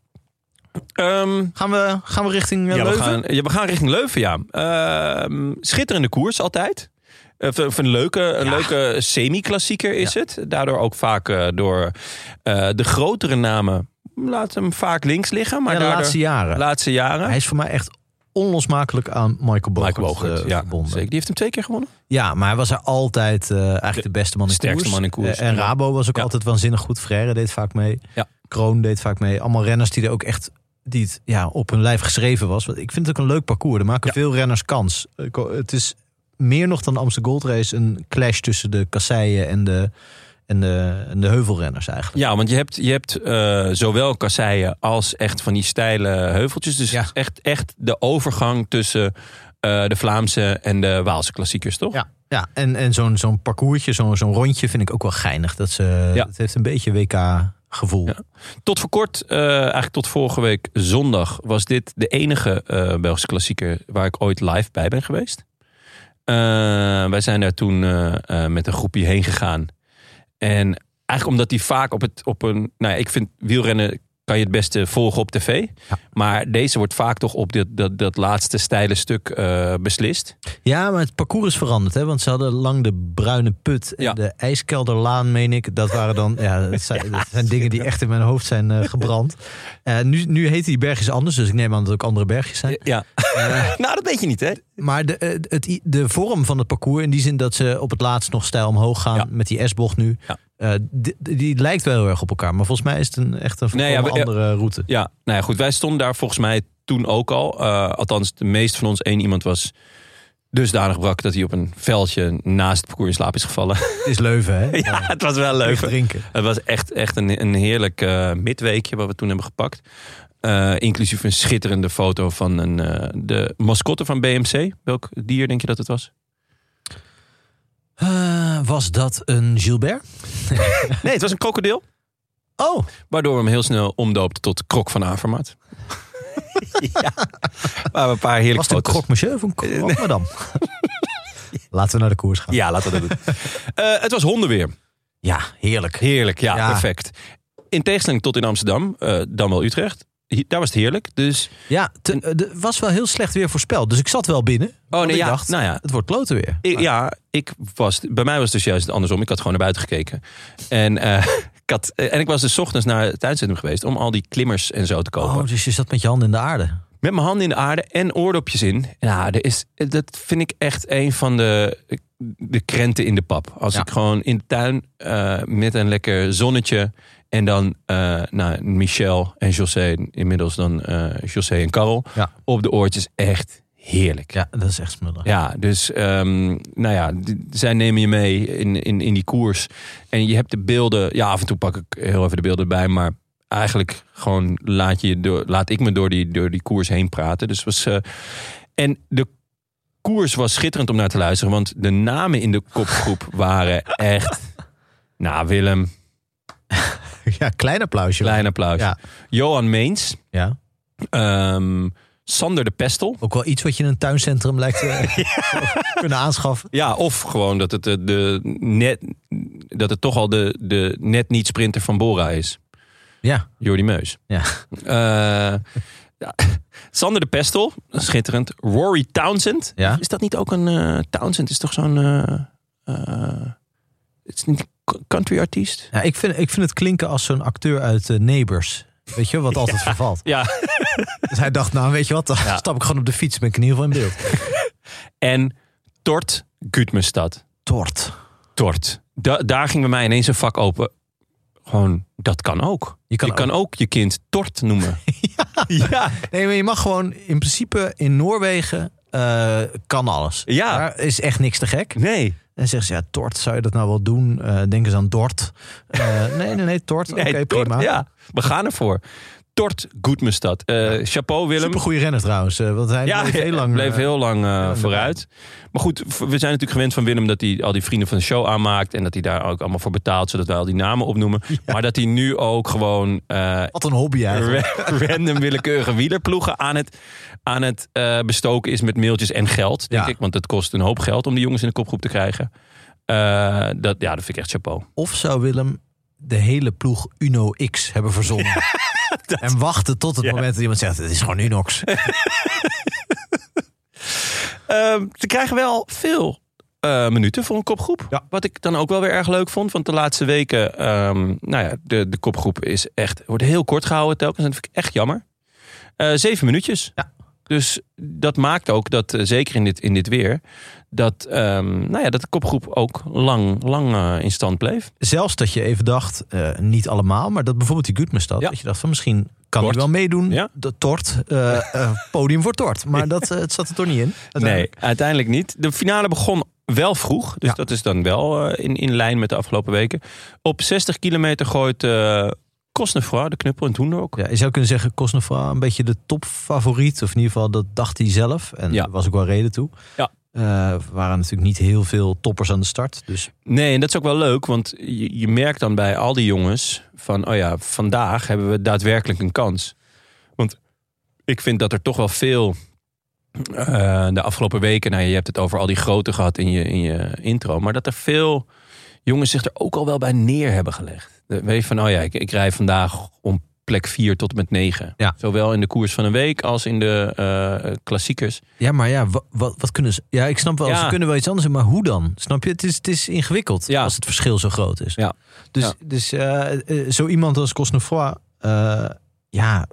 Ehm, Gaan we, gaan we richting ja, we Leuven? gaan, ja, we gaan richting Leuven, ja. Ehm, schitterende koers altijd. Of een leuke, een Ja. leuke semi-klassieker is het. Daardoor ook vaak eh, door eh, de grotere namen laten hem vaak links liggen. Maar Ja, de daardoor- laatste jaren. laatste jaren. Hij is voor mij echt onlosmakelijk aan Michael Bogert, Michael Bogert, eh, ja, verbonden. zeker. Die heeft hem twee keer gewonnen. Ja, maar hij was er altijd eigenlijk de beste man in sterkste koers. man in koers. En Rabo was ook Ja. altijd waanzinnig goed. Frère deed vaak mee. Ja. Kroon deed vaak mee. Allemaal renners die er ook echt die het ja, op hun lijf geschreven was. Want Ik vind het ook een leuk parcours. Er maken veel renners kans. Het is meer nog dan de Amsterdam Gold Race een clash tussen de kasseien en de, en de, en de heuvelrenners eigenlijk. Ja, want je hebt, je hebt eh, zowel kasseien als echt van die steile heuveltjes. Dus Ja. echt, echt de overgang tussen eh, de Vlaamse en de Waalse klassiekers, toch? Ja, ja en, en zo'n zo'n parcoursje, zo'n zo'n rondje vind ik ook wel geinig. Dat ze, Ja. Het heeft een beetje WK-gevoel. Ja. Tot voor kort, eh, eigenlijk tot vorige week zondag, was dit de enige Belgische klassieker waar ik ooit live bij ben geweest. Eh, wij zijn daar toen eh, eh, met een groepje heen gegaan. En eigenlijk omdat die vaak op, het, op een. Nou ja, ik vind wielrennen kan je het beste volgen op tv. Ja. Maar deze wordt vaak toch op dit, dat, dat laatste steile stuk beslist. Ja, maar het parcours is veranderd. Hè? Want ze hadden lang de Bruine Put en Ja. de IJskelderlaan, meen ik. Dat waren dan, ja, dat zijn, dat zijn dingen die echt in mijn hoofd zijn gebrand. Eh, nu, nu heten die bergjes anders, dus ik neem aan dat het ook andere bergjes zijn. Ja. nou, dat weet je niet, hè? Maar de, eh, het, de vorm van het parcours, in die zin dat ze op het laatst nog stijl omhoog gaan Ja. met die S-bocht nu. Ja. eh, die, die lijkt wel heel erg op elkaar. Maar volgens mij is het een, echt een Nee, ja, we- andere route. Ja, nou ja, goed. Wij stonden daar volgens mij toen ook al. Eh, althans, de meeste van ons één iemand was dusdanig brak dat hij op een veldje naast het parcours in slaap is gevallen. Het is Leuven, hè? ja, het was wel drinken. Het was echt, echt een, een heerlijk eh, midweekje wat we toen hebben gepakt. Eh, inclusief een schitterende foto van een, eh, de mascotte van BMC. Welk dier denk je dat het was? Was dat een Gilbert? Nee, het was een krokodil. Oh, Waardoor we hem heel snel omdoopten tot Krok van Avermaat. ja. Waar we een paar heerlijke was het een croque monsieur of een croque madame? Laten we naar de koers gaan. Ja, laten we dat doen. Eh, het was hondenweer. Ja, heerlijk. Heerlijk, ja, Ja. perfect. In tegenstelling tot in Amsterdam, eh, dan wel Utrecht. Daar was het heerlijk. Dus, Ja, eh, er was wel heel slecht weer voorspeld. Dus ik zat wel binnen. want nee, ik ja, dacht, nou ja. het wordt kloten weer. ik, ja, ik was, bij mij was het dus juist andersom. Ik had gewoon naar buiten gekeken. En, eh, ik, had, eh, en ik was dus ochtends naar het tuincentrum geweest om al die klimmers en zo te kopen. Oh, dus je zat met je handen in de aarde. Met mijn handen in de aarde en oordopjes in. Ja, er is, dat vind ik echt een van de, de krenten in de pap. Als Ja. ik gewoon in de tuin eh, met een lekker zonnetje. En dan eh nou, Michel en José, inmiddels dan eh José en Karel. Ja. Op de oortjes. Echt heerlijk. Ja, dat is echt smullig. Ja, dus ehm, nou ja, zij nemen je mee in, in, in die koers. En je hebt de beelden. Ja, af en toe pak ik heel even de beelden erbij. Maar eigenlijk gewoon laat, je door, laat ik me door die, door die koers heen praten. Dus was. eh, en de koers was schitterend om naar te luisteren. Want de namen in de kopgroep waren echt. Nou, Willem, Ja, klein applausje. klein applaus. Ja. Johan Meens. ja. ehm, Sander de Pestel. Ook wel iets wat je in een tuincentrum lijkt te kunnen aanschaffen. Ja, of gewoon dat het de, de net dat het toch al de, de net niet sprinter van Bora is. Ja, Jordi Meus. ja. Eh, ja. Sander de Pestel, schitterend. Rory Townsend. Ja? Is dat niet ook een eh, Townsend? Is toch zo'n eh, eh, het is niet country artiest? ja ik, vind, ik vind het klinken als zo'n acteur uit eh, Neighbors. Weet je, wat altijd vervalt. Ja. Dus hij dacht, nou weet je wat, dan Ja. stap ik gewoon op de fiets. Ben ik in ieder geval in beeld. En Tort Gutmestad. Tort. Tort. Da- daar ging bij mij ineens een vak open. Gewoon, dat kan ook. Je kan je kan ook je kind Tort noemen. ja. Nee, maar je mag gewoon in principe in Noorwegen eh, kan alles. Ja. Daar is echt niks te gek. Nee. En zeggen ze, ja, Tort, zou je dat nou wel doen? Eh denk eens aan Dort. Eh, nee, nee, nee, Tort. Oké, Nee, prima. Ja, we gaan ervoor. Tort Goedmestad. Eh chapeau Willem. Super goede renner trouwens. eh, want hij Ja, bleef heel lang. bleef eh, heel lang vooruit. Maar goed, we zijn natuurlijk gewend van Willem dat hij al die vrienden van de show aanmaakt. En dat hij daar ook allemaal voor betaalt, zodat wij al die namen opnoemen. Maar dat hij nu ook gewoon Wat een hobby eigenlijk. ra- random willekeurige wielerploegen aan het, aan het bestoken is met mailtjes en geld, denk Ja. ik. Want het kost een hoop geld om die jongens in de kopgroep te krijgen. Dat, ja, dat vind ik echt chapeau. Of zou Willem de hele ploeg Uno X hebben verzonnen? En wachten tot het Ja. moment dat iemand zegt, het is gewoon Unox. Ehm, ze krijgen wel veel eh, minuten voor een kopgroep. Ja. Wat ik dan ook wel weer erg leuk vond. Want de laatste weken, ehm, nou ja, de, de kopgroep is echt, wordt heel kort gehouden telkens. En dat vind ik echt jammer. Eh, zeven minuutjes. Ja. Dus dat maakt ook dat, eh, zeker in dit, in dit weer, dat, ehm, nou ja, dat de kopgroep ook lang, lang eh, in stand bleef. Zelfs dat je even dacht, eh, niet allemaal, maar dat bijvoorbeeld die Gutmestad. Ja. Dat je dacht van misschien kan hij wel meedoen. Ja. De Tort, podium voor Tort. Maar dat, het zat er toch niet in. Nee, uiteindelijk. niet. De finale begon wel vroeg. Dus Ja. dat is dan wel in, in lijn met de afgelopen weken. Op 60 kilometer gooit Cosnefroid, de knuppel in het hoenderhok. Ja, je zou kunnen zeggen, Cosnefroid een beetje de topfavoriet. Of in ieder geval, dat dacht hij zelf. En Ja. daar was ook wel reden toe. Ja. Eh, er waren natuurlijk niet heel veel toppers aan de start. Dus Nee, en dat is ook wel leuk, want je, je merkt dan bij al die jongens van, oh ja, vandaag hebben we daadwerkelijk een kans. Want ik vind dat er toch wel veel eh, de afgelopen weken, nou je hebt het over al die grote gehad in je, in je intro, maar dat er veel jongens zich er ook al wel bij neer hebben gelegd. De- Weet je van, oh ja, ik, ik rij vandaag om plek 4 tot en met 9. Ja. Zowel in de koers van een week als in de eh, klassiekers. ja, maar ja, wat, wat, kunnen ze? Ja, ik snap wel, Ja. ze kunnen wel iets anders maar hoe dan? Snap je? Het is, het is ingewikkeld Ja. als het verschil zo groot is. Ja. Dus, dus eh, eh, zo iemand als Cosnefroid, eh ja,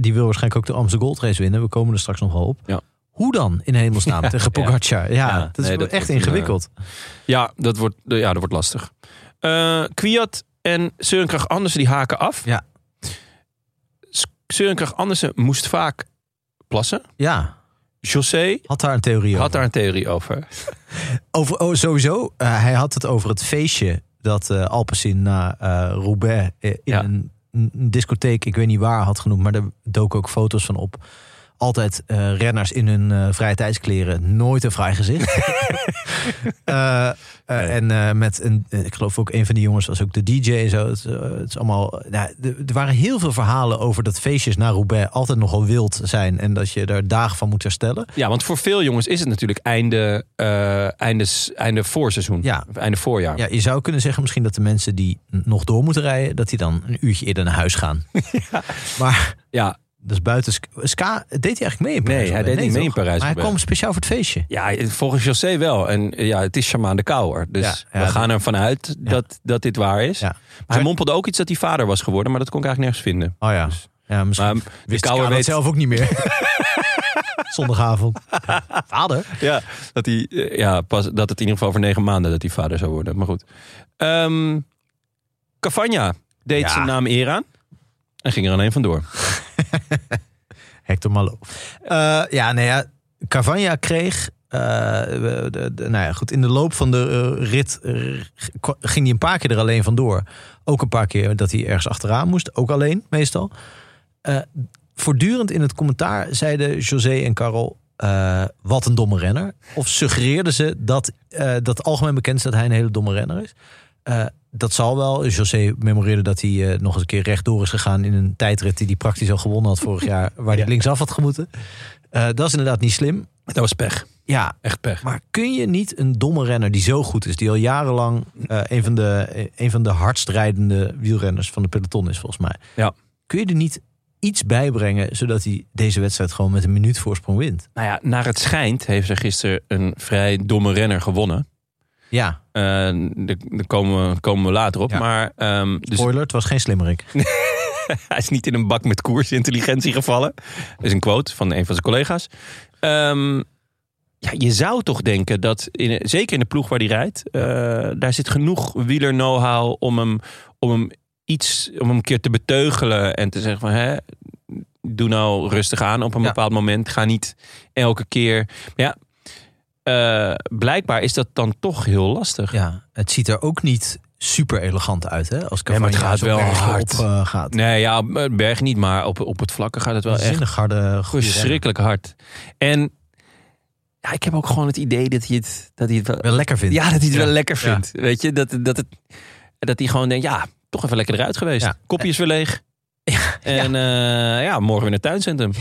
die wil waarschijnlijk ook de Amsterdam Gold Race winnen. We komen er straks nog wel op. Ja. Hoe dan in hemelsnaam tegen. Pogacar? Ja, dat is nee, wel dat echt wordt een, ingewikkeld. Ja, dat wordt, ja, dat wordt lastig. Eh Kwiat en Søren Kragh Andersen die haken af. Ja. S- Søren Kragh Andersen moest vaak plassen. ja, José had daar een theorie had over. daar een theorie over. over oh, sowieso, eh, hij had het over het feestje dat eh Alpecin na eh, Roubaix eh, in Ja. een, een discotheek, ik weet niet waar, had genoemd. Maar daar doken ook foto's van op. altijd eh, renners in hun eh, vrije tijdskleren. Nooit een vrij gezicht. Eh. En met een, ik geloof ook een van die jongens was ook de DJ en zo. Het, het is allemaal. Nou, er waren heel veel verhalen over dat feestjes naar Roubaix altijd nogal wild zijn en dat je er dagen van moet herstellen. Ja, want voor veel jongens is het natuurlijk einde, einde, einde voorseizoen. Ja. Einde voorjaar. Ja, je zou kunnen zeggen misschien dat de mensen die nog door moeten rijden, dat die dan een uurtje eerder naar huis gaan. Maar Ja, dus buiten Ska, deed hij eigenlijk mee in Parijs? Nee, hij deed niet mee in? Parijs- Maar hij kwam speciaal voor het feestje. Ja, volgens José wel. En ja, het is Shaman de Kouwer. Dus Ja, ja, we gaan ervan uit dat, dat dit waar is. Maar hij mompelde ook iets dat hij vader was geworden, maar dat kon ik eigenlijk nergens vinden. Oh ja. Dus- ja misschien Maar wist Kouwer weet zelf ook niet meer. Zondagavond. Vader? Ja, dat, hij, eh, ja pas, dat het in ieder geval over negen maanden dat hij vader zou worden. Maar goed. Ehm Cavagna deed zijn naam eer aan. En ging er alleen vandoor. Hector Malo. Eh, ja, nee, ja. Cavagna kreeg... eh, de, de, nou ja, goed, in de loop van de eh, rit ging hij een paar keer er alleen vandoor. Ook een paar keer dat hij ergens achteraan moest. Ook alleen, meestal. Voortdurend in het commentaar zeiden José en Carol... wat een domme renner. Of suggereerden ze dat, dat algemeen bekend is dat hij een hele domme renner is. Dat zal wel. José memoreerde dat hij eh, nog eens een keer rechtdoor is gegaan in een tijdrit die hij praktisch al gewonnen had vorig jaar, waar hij linksaf had gemoeten. Eh, dat is inderdaad niet slim. Dat was pech. Ja, Echt pech. maar kun je niet een domme renner die zo goed is, die al jarenlang eh, een, van de, een van de hardst rijdende wielrenners van de peloton is, volgens mij. Ja. Kun je er niet iets bijbrengen zodat hij deze wedstrijd gewoon met een minuut voorsprong wint? Nou ja, naar het schijnt heeft er gisteren een vrij domme renner gewonnen. Ja, Eh, daar komen, we- komen we later op. Ja. Maar ehm, dus spoiler, het was geen slimmerik. hij is niet in een bak met koersintelligentie gevallen. Dat is een quote van een van zijn collega's. Ehm, ja, je zou toch denken dat, in, zeker in de ploeg waar hij rijdt, eh, daar zit genoeg wieler know-how om hem, om hem iets, om hem een keer te beteugelen en te zeggen van, hè, doe nou rustig aan op een Ja. bepaald moment. Ga niet elke keer. Maar ja, eh, blijkbaar is dat dan toch heel lastig. Ja, het ziet er ook niet super elegant uit, hè? Als Nee, maar het Cavagna gaat wel hard. Op, eh, gaat. Nee, ja, het berg niet, maar op, op het vlakke gaat het wel echt Zinnig harde, goede verschrikkelijk hard. En ja, ik heb ook gewoon het idee dat hij het, dat hij het wel, lekker vindt. ja, dat hij het Ja. wel lekker Ja. vindt. Weet je, dat, dat, het, dat hij gewoon denkt, ja, toch even lekker eruit geweest. Ja. Kopje is weer leeg. En ja, morgen weer naar het tuincentrum.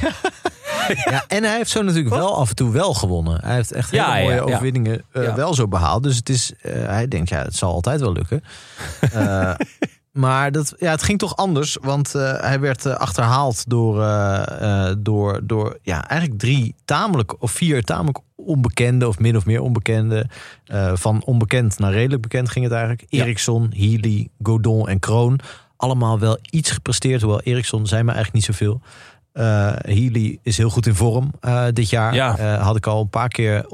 Ja, en hij heeft zo natuurlijk wel af en toe wel gewonnen. Hij heeft echt hele Ja, mooie ja. overwinningen eh, wel zo behaald. Dus het is, eh, hij denkt, ja, het zal altijd wel lukken. Eh, maar dat, ja, het ging toch anders. Want hij werd achterhaald door, door, door ja, eigenlijk drie tamelijk, of vier tamelijk onbekende, of min of meer onbekende. Van onbekend naar redelijk bekend ging het eigenlijk. Eriksson, Healy, Godon en Kroon. Allemaal wel iets gepresteerd. Hoewel Eriksson zei me eigenlijk niet zoveel. Eh Healy is heel goed in vorm eh, dit jaar. Ja. Eh, had ik al een paar keer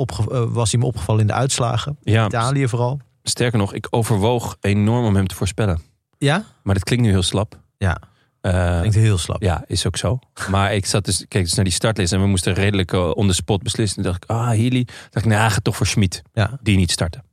was hij me opgevallen in de uitslagen. Ja, Italië vooral. sterker nog, ik overwoog enorm om hem te voorspellen. Ja? Maar dat klinkt nu heel slap. Ja, klinkt heel slap. Ja, is ook zo. Maar ik zat dus, keek dus naar die startlist en we moesten redelijk on the spot beslissen. Toen dacht ik, ah, Healy. Toen dacht ik, nou, ga toch voor Schmid. Ja. Die niet starten.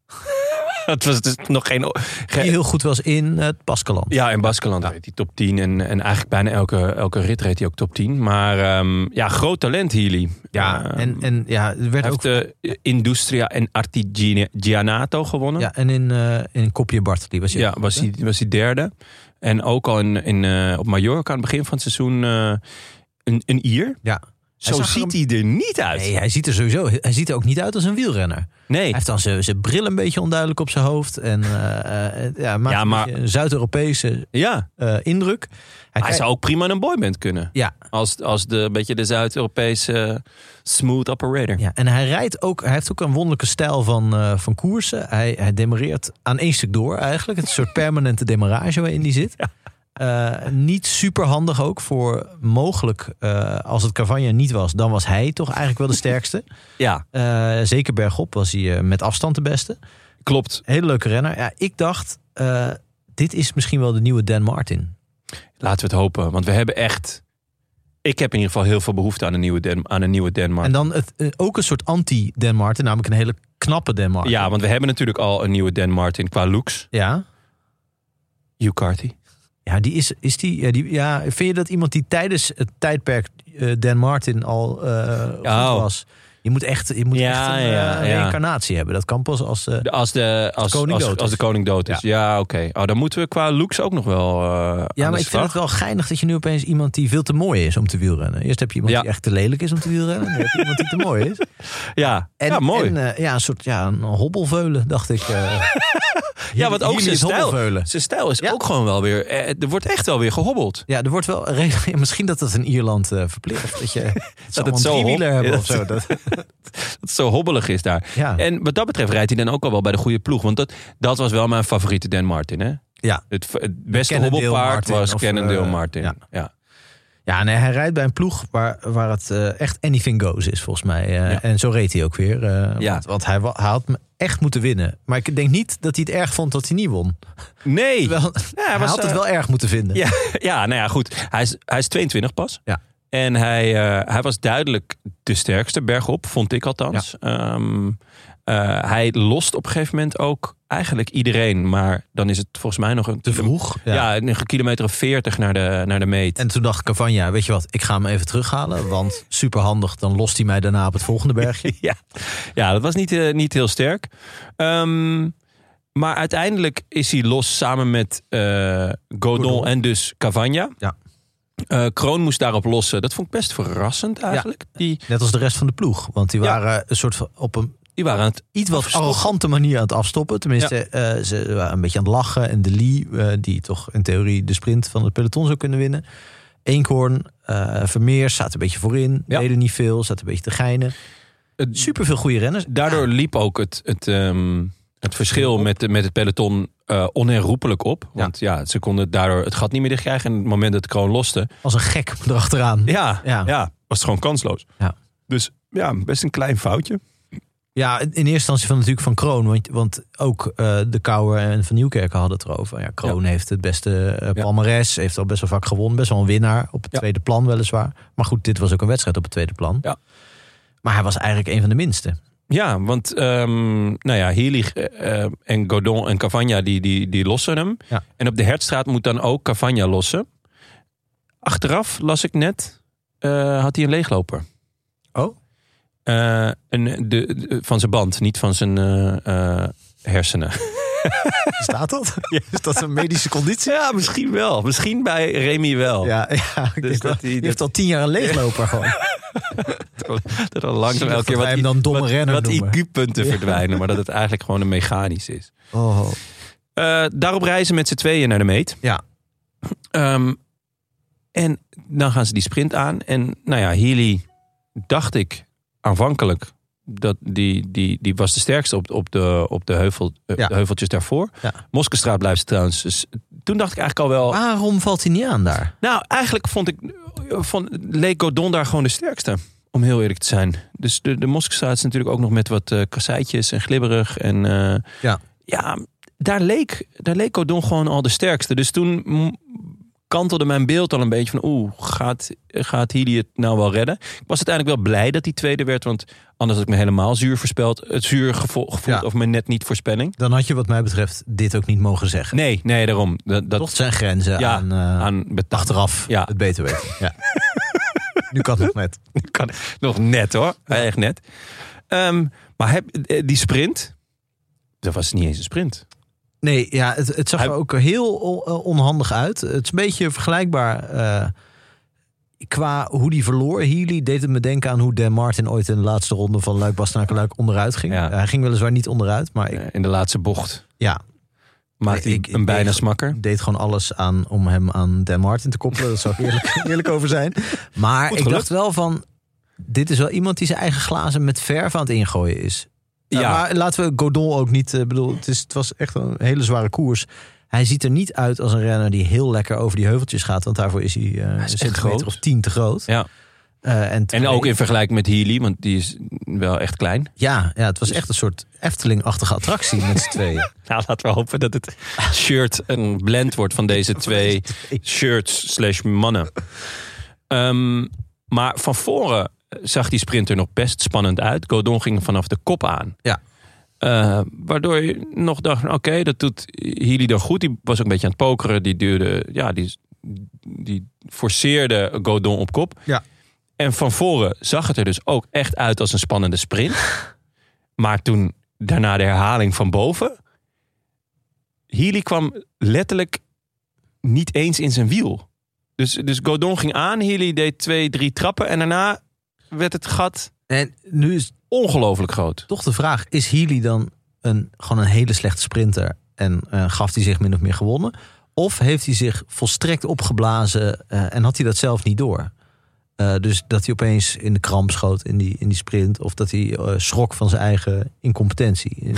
Het was dus nog geen... Die heel goed was in het Baskeland. Ja, in Baskeland reed hij top 10. En, en eigenlijk bijna elke, elke rit reed hij ook top 10. Maar ehm, ja, groot talent Healy. Ja, Ehm, en, en ja, er werd ook... heeft de Industria en Artigianato gewonnen. Ja, en in, eh in Kopje Bartoli was hij Ja, was hij, was hij derde. En ook al in, in, eh, op Mallorca aan het begin van het seizoen eh, een, een Ier. Ja. Zo Hij ziet hij er niet uit. Nee, hij ziet er sowieso hij ziet er ook niet uit als een wielrenner. Nee. Hij heeft dan zijn zijn bril een beetje onduidelijk op zijn hoofd. En eh, eh, ja, maakt Ja, een maar- een Zuid-Europese Ja, eh, indruk. Hij, hij zou ook prima in een boyband kunnen. ja, Als, als de beetje de Zuid-Europese smooth operator. Ja, en hij rijdt ook, hij heeft ook een wonderlijke stijl van, van koersen. Hij, hij demareert aan één stuk door eigenlijk. Het is een soort permanente demarrage waarin die zit. Eh, niet super handig ook voor mogelijk, eh, als het Cavagna niet was, dan was hij toch eigenlijk wel de sterkste. Ja, Eh, zeker bergop was hij met afstand de beste. klopt. Hele leuke renner. Ja, ik dacht, dit is misschien wel de nieuwe Dan Martin. Laten we het hopen. Want we hebben echt... Ik heb in ieder geval heel veel behoefte aan een nieuwe, Den, aan een nieuwe Denmark. En dan het, ook een soort anti-Dan Martin, namelijk een hele knappe Dan Martin. Ja, want we hebben natuurlijk al een nieuwe Dan Martin qua looks. Ja, Hugh. Ja, die is, is die, ja, die, ja, vind je dat iemand die tijdens het tijdperk eh, Dan Martin al Oh. was? Je moet echt, je moet Ja, echt een ja, eh, ja. reïncarnatie hebben. Dat kan pas als... De- Als de, als, koning als, dood als is. de koning dood is. Ja, oké. Oh, dan moeten we qua looks ook nog wel. ja, maar ik vind het wel geinig dat je nu opeens iemand die veel te mooi is om te wielrennen. Eerst heb je iemand die echt te lelijk is om te wielrennen. Dan heb je iemand die te mooi is. Ja, En, ja mooi. En, ja, een soort ja, een hobbelveulen, dacht ik. ja, want ook zijn stijl, zijn stijl is Ja. ook gewoon wel weer. eh, Er wordt echt wel weer gehobbeld. Ja, er wordt wel misschien dat dat in Ierland eh, verplicht. Dat je dat het het zo hebben Ja, of zo. Dat, Dat het zo hobbelig is daar. ja. En wat dat betreft rijdt hij dan ook al wel bij de goede ploeg. Want dat, dat was wel mijn favoriete Dan Martin. Hè? ja. Het, het beste hobbelpaard was Cannondale eh, Martin. ja. Ja. Ja, nee, hij rijdt bij een ploeg waar, waar het eh, echt anything goes is, volgens mij. Eh, Ja. En zo reed hij ook weer. eh, Ja. Want, want hij, hij had me echt moeten winnen. Maar ik denk niet dat hij het erg vond dat hij niet won. Nee. Terwijl, hij, was, had het wel erg moeten vinden. Ja, ja, nou ja, goed. Hij is, hij is 22 pas. Ja. En hij, hij was duidelijk de sterkste bergop, vond ik althans. Ehm, eh, hij lost op een gegeven moment ook eigenlijk iedereen. Maar dan is het volgens mij nog een... Te vroeg. Ja. Ja, een kilometer of 40 naar de, naar de meet. En toen dacht Cavagna, weet je wat, ik ga hem even terughalen. Want superhandig, dan lost hij mij daarna op het volgende bergje. ja. ja, dat was niet, eh, niet heel sterk. Ehm, maar uiteindelijk is hij los samen met Godon Godon. en dus Cavagna. Ja. Kroon moest daarop lossen. Dat vond ik best verrassend eigenlijk. Die, Net als de rest van de ploeg. Want die Ja. waren een soort van op een die waren het iets wat Afstoppen. arrogante manier aan het afstoppen. Tenminste, eh, ze waren een beetje aan het lachen. En de Lee, eh, die toch in theorie de sprint van het peloton zou kunnen winnen. Eenkhoorn, eh Vermeers zaten een beetje voorin. Ja. Deden niet veel, zaten een beetje te geinen. Super veel goede renners. Daardoor Ja, liep ook het, het, ehm, het verschil met, met het peloton eh, onherroepelijk op. Want ja. ze konden daardoor het gat niet meer dichtkrijgen. En het moment dat de kroon loste, als een gek erachteraan. ja, Ja. ja. was het gewoon kansloos. Ja. Dus ja, best een klein foutje. Ja, in eerste instantie van natuurlijk van Kroon. Want, want ook eh, de Kouwer en Van Nieuwkerken hadden het erover. Ja, Kroon heeft het beste Ja. palmares. Heeft al best wel vaak gewonnen. Best wel een winnaar op het Ja. tweede plan weliswaar. Maar goed, dit was ook een wedstrijd op het tweede plan. Ja. Maar hij was eigenlijk een van de minste. Ja, want ehm, nou ja, eh, en Godon en Cavagna die, die, die lossen hem. Ja. En op de Hertstraat moet dan ook Cavagna lossen. Achteraf las ik net, had hij een leegloper. Een, de, de- van zijn band, niet van zijn eh, hersenen. Staat dat? Is dat een medische conditie? Ja, misschien wel. Misschien bij Remy wel. Ja, ja Dus dat hij- die heeft al tien jaar een leegloper gewoon. Dat er langzaam elke keer wat, hem dan domme wat, renner wat noemen. IQ-punten Ja. verdwijnen. Maar dat het eigenlijk gewoon een mechanisch is. Oh. Daarop reizen met z'n tweeën naar de meet. Ja. Ehm, en dan gaan ze die sprint aan. En nou ja, Healy dacht ik aanvankelijk... Dat die, die, die was de sterkste op, op, de, op de, heuvel, eh, Ja. de heuveltjes daarvoor. Ja. Moskestraat blijft ze trouwens. Dus toen dacht ik eigenlijk al wel... Waarom valt hij niet aan daar? Nou, eigenlijk vond ik, vond, leek Godon daar gewoon de sterkste. Om heel eerlijk te zijn. Dus de, de Moskestraat is natuurlijk ook nog met wat eh kasseitjes en glibberig. En eh, Ja. ja, daar leek, daar leek Godon gewoon al de sterkste. Dus toen kantelde mijn beeld al een beetje van... oeh, gaat, gaat Healy het nou wel redden? Ik was uiteindelijk wel blij dat hij tweede werd. Want anders had ik me helemaal zuur voorspeld. Het zuur gevo- gevoeld Ja. of mijn net niet voorspelling. Dan had je wat mij betreft dit ook niet mogen zeggen. Nee, nee, daarom. Dat, dat Toch zijn grenzen Ja, aan, eh, aan achteraf Ja. het beter weten. Ja. nu kan het nog net. kan nog net hoor, echt net. Ehm, maar heb, eh, die sprint, dat was niet eens een sprint. Nee, ja, het, het zag Hij- er ook heel eh, onhandig uit. Het is een beetje vergelijkbaar eh, qua hoe die verloor. Healy deed het me denken aan hoe Dan Martin ooit in de laatste ronde van Luik Bastenaken Luik onderuit ging. Ja. hij ging weliswaar niet onderuit, maar ik, Eh, In de laatste bocht ja, hij Ik- een bijna deed- smakker. deed gewoon alles aan om hem aan Dan Martin te koppelen. Dat zou heerlijk, heerlijk over zijn. Maar ik dacht wel van, dit is wel iemand die zijn eigen glazen met verf aan het ingooien is. Ja. Maar laten we Godon ook niet. eh, bedoel, het, is, het was echt een hele zware koers. Hij ziet er niet uit als een renner die heel lekker over die heuveltjes gaat. Want daarvoor is hij, is een echt centimeter groot. of tien te groot. Ja. Eh, en, En ook in vergelijking met Healy, want die is wel echt klein. ja, ja, het was echt een soort Efteling-achtige attractie met z'n tweeën. Nou, laten we hopen dat het shirt een blend wordt van deze twee shirts slash mannen. Ehm, maar van voren zag die sprinter nog best spannend uit. Godon ging vanaf de kop aan. Ja. Eh, waardoor je nog dacht, oké, dat doet Healy dan goed. Die was ook een beetje aan het pokeren. Die duurde, ja, die, die forceerde Godon op kop. Ja. En van voren zag het er dus ook echt uit als een spannende sprint. maar toen daarna de herhaling van boven. Healy kwam letterlijk niet eens in zijn wiel. Dus, dus Godon ging aan, Healy deed twee, drie trappen. En daarna werd het gat En nu is ongelooflijk groot. toch de vraag: is Healy dan een, gewoon een hele slechte sprinter en eh, gaf hij zich min of meer gewonnen? Of heeft hij zich volstrekt opgeblazen eh, en had hij dat zelf niet door? Eh, dus dat hij opeens in de kramp schoot in die, in die sprint, of dat hij schrok van zijn eigen incompetentie.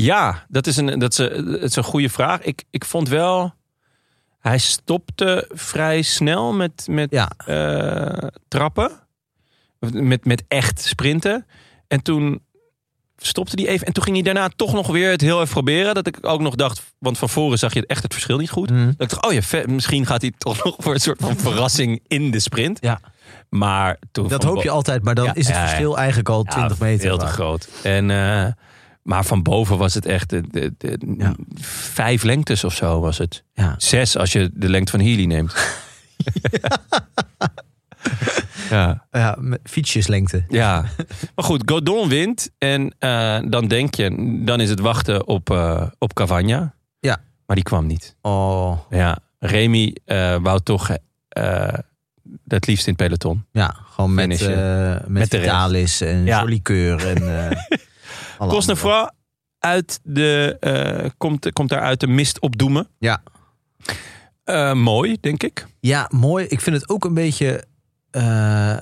Ja, dat is een, dat is een, het is een goede vraag. Ik, ik vond wel. Hij stopte vrij snel met, met Ja. eh, trappen. Met, met echt sprinten. En toen stopte hij even. En toen ging hij daarna toch nog weer het heel even proberen. Dat ik ook nog dacht. Want van voren zag je echt het verschil niet goed. Mhm. Dat ik dacht, oh ja, vet, misschien gaat hij toch nog voor een soort van verrassing in de sprint. Ja. Maar toen Dat hoop je altijd, maar dan Ja, is het verschil eigenlijk al 20 meter. Veel te groot. En, eh, maar van boven was het echt de, de, de- Ja. vijf lengtes of zo was het. Ja. Zes als je de lengte van Healy neemt. ja. Ja, met fietsjeslengte. ja. Maar goed, Godon wint. En eh, dan denk je, dan is het wachten op, eh op Cavagna. Ja. Maar die kwam niet. Oh, Ja. Alle eh wou toch het liefst in het peloton. ja, gewoon met, met, Met. Vitalis en Ja. Jolly Keur en. Cosnefroid uit de, eh, komt, komt daar uit de mist opdoemen. Ja. Eh, mooi, denk ik. Ja, mooi. Ik vind het ook een beetje eh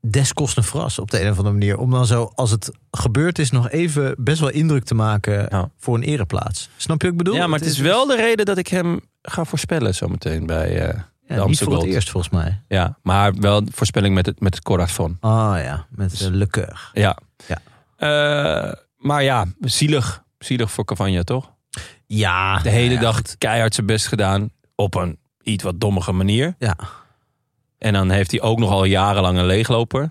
des Cosnefras op de een of andere manier. Om dan zo, als het gebeurd is, nog even best wel indruk te maken Ja. voor een ereplaats. Snap je wat ik bedoel? ja, maar het is wel de reden dat ik hem ga voorspellen zometeen bij eh, ja, de niet voor het eerst volgens mij. Ja, maar wel voorspelling met het, met het Corazon. Ah ja, met uh, Le Coeur. Ja. Ja. Eh, maar ja, zielig. Zielig voor Cavagna, toch? Ja. De hele ja, dag goed. keihard zijn best gedaan. Op een iets wat dommige manier. Ja. En dan heeft hij ook nogal jarenlang een leegloper.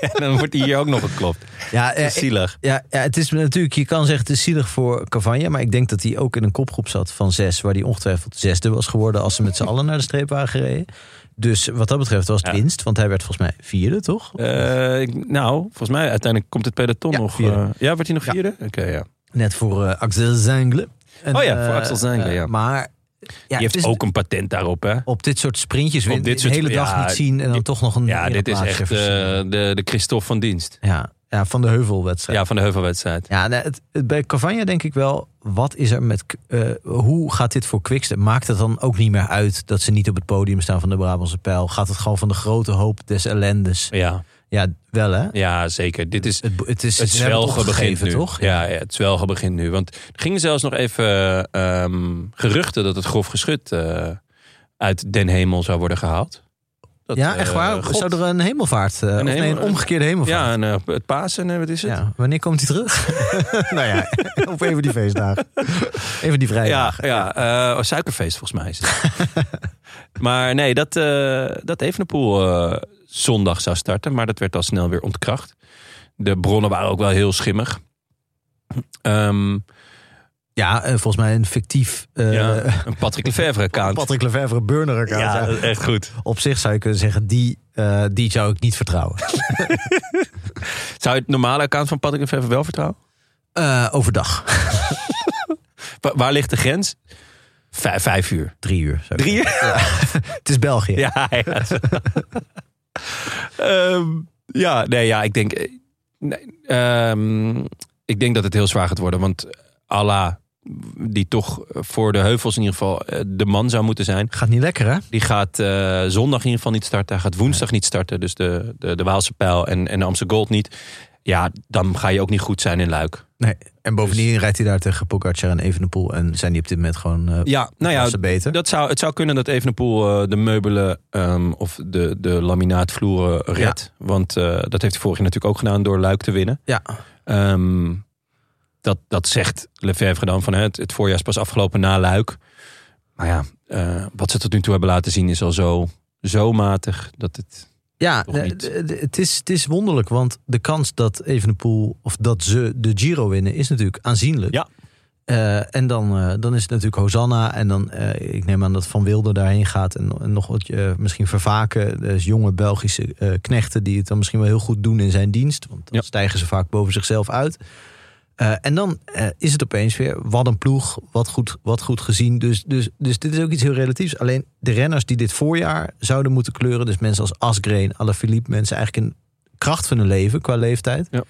en dan wordt hij hier ook nog geklopt. Ja, eh, is zielig. Ja, ja, het is natuurlijk, je kan zeggen het is zielig voor Cavagna. Maar ik denk dat hij ook in een kopgroep zat van zes. Waar hij ongetwijfeld zesde was geworden als ze met z'n allen naar de streep waren gereden. Dus wat dat betreft was het Ja. winst. Want hij werd volgens mij vierde, toch? Eh, nou, volgens mij uiteindelijk komt het peloton Ja, nog. eh, ja, wordt hij nog vierde? Oké, ja. Net voor eh, Axel Zengle. En, Oh ja, voor Axel Zengle, ja. Maar ja, het heeft is ook een patent daarop, hè? op dit soort sprintjes Op win, dit de soort- hele dag ja, niet zien. En dan die- toch nog een Ja, dit is echt eh, de, de Christophe van dienst. ja, ja, van de heuvelwedstrijd. Ja, van de heuvelwedstrijd. Ja, het, het- bij Cavagna denk ik wel, wat is er met, eh, hoe gaat dit voor Quickstep? Maakt het dan ook niet meer uit dat ze niet op het podium staan van de Brabantse Pijl? Gaat het gewoon van de grote hoop des ellendes? Ja, Ja, wel hè? ja zeker. Dit is Het, het is het zwelgen begint nu. toch? Ja, ja, het zwelgen begint nu. Want er gingen zelfs nog even ehm, geruchten dat het grof geschut eh, uit Den Hemel zou worden gehaald. Dat, Ja, eh, echt waar? God- Zou er een hemelvaart, eh, of nee, een omgekeerde hemelvaart? Ja, eh, het Pasen, eh, wat is het? Ja, wanneer komt hij terug? nou ja, op een van die feestdagen. Even die Ja, vrijdagen. ja. eh, oh, suikerfeest volgens mij is het. maar nee, dat, eh dat Evenepoel eh zondag zou starten. Maar dat werd al snel weer ontkracht. De bronnen waren ook wel heel schimmig. Ehm, Ja, eh, volgens mij een fictief eh ja, een Patrick Lefevre account. Patrick Lefevre burner account. ja, echt goed. Op zich zou je kunnen zeggen, die, eh, die zou ik niet vertrouwen. Zou je het normale account van Patrick Lefevre wel vertrouwen? Overdag. Wa- waar ligt de grens? Vijf, vijf uur. Drie uur. Drie uur? Het is België. Ja, ja. Ehm, ja, nee, ja, ik denk. eh, Nee, ehm, ik denk dat het heel zwaar gaat worden. Want Allah, die toch voor de heuvels in ieder geval eh, de man zou moeten zijn. Gaat niet lekker, hè? Die gaat eh, zondag in ieder geval niet starten. Hij gaat woensdag niet starten. Dus de, de, de Waalse Pijl en, en de Amsterdam Gold niet. Ja, dan ga je ook niet goed zijn in Luik. Nee. En bovendien Dus- rijdt hij daar tegen Pogacar en Evenepoel. En zijn die op dit moment gewoon eh Ja, nou ja, beter. dat zou, het zou kunnen dat Evenepoel de meubelen ehm, of de, de laminaatvloeren redt. Want dat heeft hij vorig jaar natuurlijk ook gedaan door Luik te winnen. Ja. Ehm, dat, dat zegt Lefebvre dan van het, het voorjaar is pas afgelopen na Luik. Maar ja, eh, wat ze tot nu toe hebben laten zien is al zo, zo matig dat het Ja, eh, niet? het is, het is wonderlijk, want de kans dat Evenepoel of dat ze de Giro winnen is natuurlijk aanzienlijk. Ja. Eh, en dan, dan is het natuurlijk Hosanna. En dan, ik neem aan dat Van Wilder daarheen gaat. En, en nog wat misschien vervaken. Dus jonge Belgische knechten die het dan misschien wel heel goed doen in zijn dienst. Want dan Ja. stijgen ze vaak boven zichzelf uit. Eh, en dan eh, is het opeens weer, wat een ploeg, wat goed, wat goed gezien. Dus, dus, dus dit is ook iets heel relatiefs. Alleen de renners die dit voorjaar zouden moeten kleuren... dus mensen als Asgreen, Alaphilippe... mensen eigenlijk een kracht van hun leven qua leeftijd... Ja.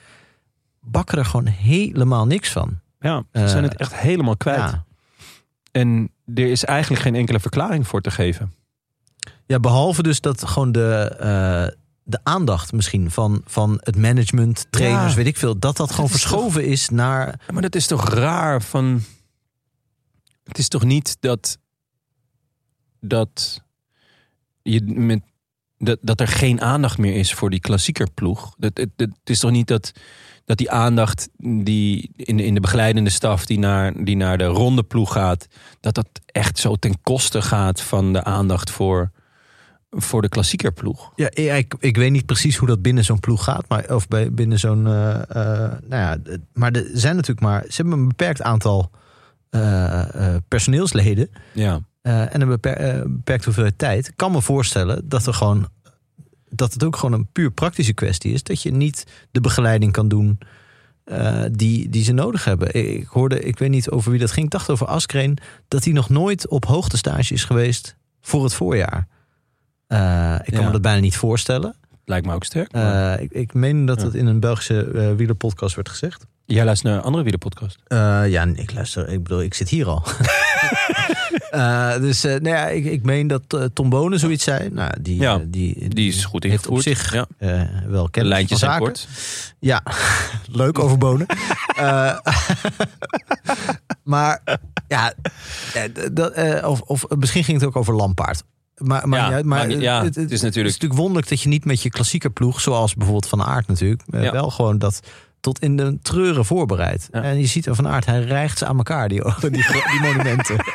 bakken er gewoon helemaal niks van. Ja, ze Eh, zijn het echt helemaal kwijt. Ja. En er is eigenlijk geen enkele verklaring voor te geven. Ja, behalve dus dat gewoon de, eh, de aandacht misschien van, van het management, trainers, Ja. weet ik veel, dat dat gewoon is toch- verschoven is naar. Ja, Maar dat is toch raar van... Het is toch niet dat... Dat, je met, dat, dat er geen aandacht meer is voor die klassiekerploeg. Dat, het, het is toch niet dat, dat die aandacht die in, de- in de begeleidende staf... Die naar, die naar de ronde ploeg gaat... dat dat echt zo ten koste gaat van de aandacht voor, voor de klassiekerploeg. Ja, ik, ik weet niet precies hoe dat binnen zo'n ploeg gaat, maar of bij, binnen zo'n. eh, eh, nou ja, maar er zijn natuurlijk maar. Ze hebben een beperkt aantal eh, personeelsleden Ja, en een beper, beperkt hoeveelheid tijd. Ik kan me voorstellen dat er gewoon. Dat het ook gewoon een puur praktische kwestie is. Dat je niet de begeleiding kan doen die, die ze nodig hebben. Ik ik hoorde, ik weet niet over wie dat ging. Ik dacht over Askreen. Dat hij nog nooit op hoogtestage is geweest voor het voorjaar. Eh, ik kan Ja. me dat bijna niet voorstellen. lijkt me ook sterk. maar- Eh, ik, ik meen dat Ja. het in een Belgische eh wielerpodcast werd gezegd. Jij luistert naar een andere wielerpodcast. Ja, ik luister. Ik bedoel, ik zit hier al. Dus nou ja, ik, ik meen dat Tom Bonen zoiets zei. Nou, die, Ja, die, Die is goed heeft op ingevoerd. zich wel kennis lijntjes van zaken. kort. Ja, leuk over Bonen. Maar ja, dat, of, of misschien ging het ook over Lampaard. Maar, maar, Ja, maar maar niet- ja, het, het is natuurlijk- natuurlijk wonderlijk dat je niet met je klassieke ploeg, zoals bijvoorbeeld Van Aert natuurlijk, eh, Ja. wel gewoon dat tot in de treuren voorbereidt. Ja. En je ziet Van Aert, hij rijgt ze aan elkaar, die, die, die monumenten.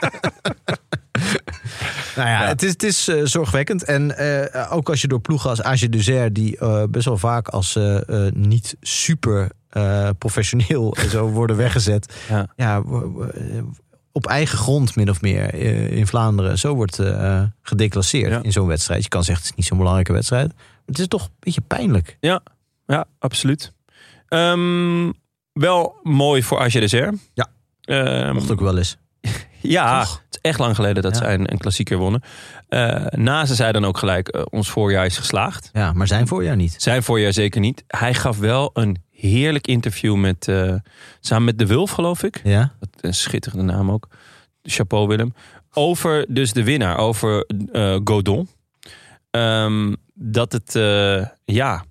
nou ja, het is, het is eh, zorgwekkend. En eh, ook als je door ploegen als Age Dessert, die best wel vaak als niet super eh, professioneel zo worden weggezet. Ja. Ja, op eigen grond min of meer eh, in Vlaanderen. Zo wordt eh gedeclasseerd Ja. in zo'n wedstrijd. Je kan zeggen, het is niet zo'n belangrijke wedstrijd. Maar het is toch een beetje pijnlijk. Ja, absoluut. Ehm, wel mooi voor AG Dessert. Ja. Ehm, Mocht ook wel eens. ja, Toch? het is echt lang geleden dat Ja. zij een, een klassieker wonnen. Eh Naze zei dan ook gelijk, ons voorjaar is geslaagd. Ja, maar zijn voorjaar niet. Zijn voorjaar zeker niet. Hij gaf wel een heerlijk interview met, eh, samen met De Wulf, geloof ik. Ja? Een schitterende naam ook. Chapeau Willem. Over dus de winnaar, over eh Godon. Ehm, dat het eh, ja,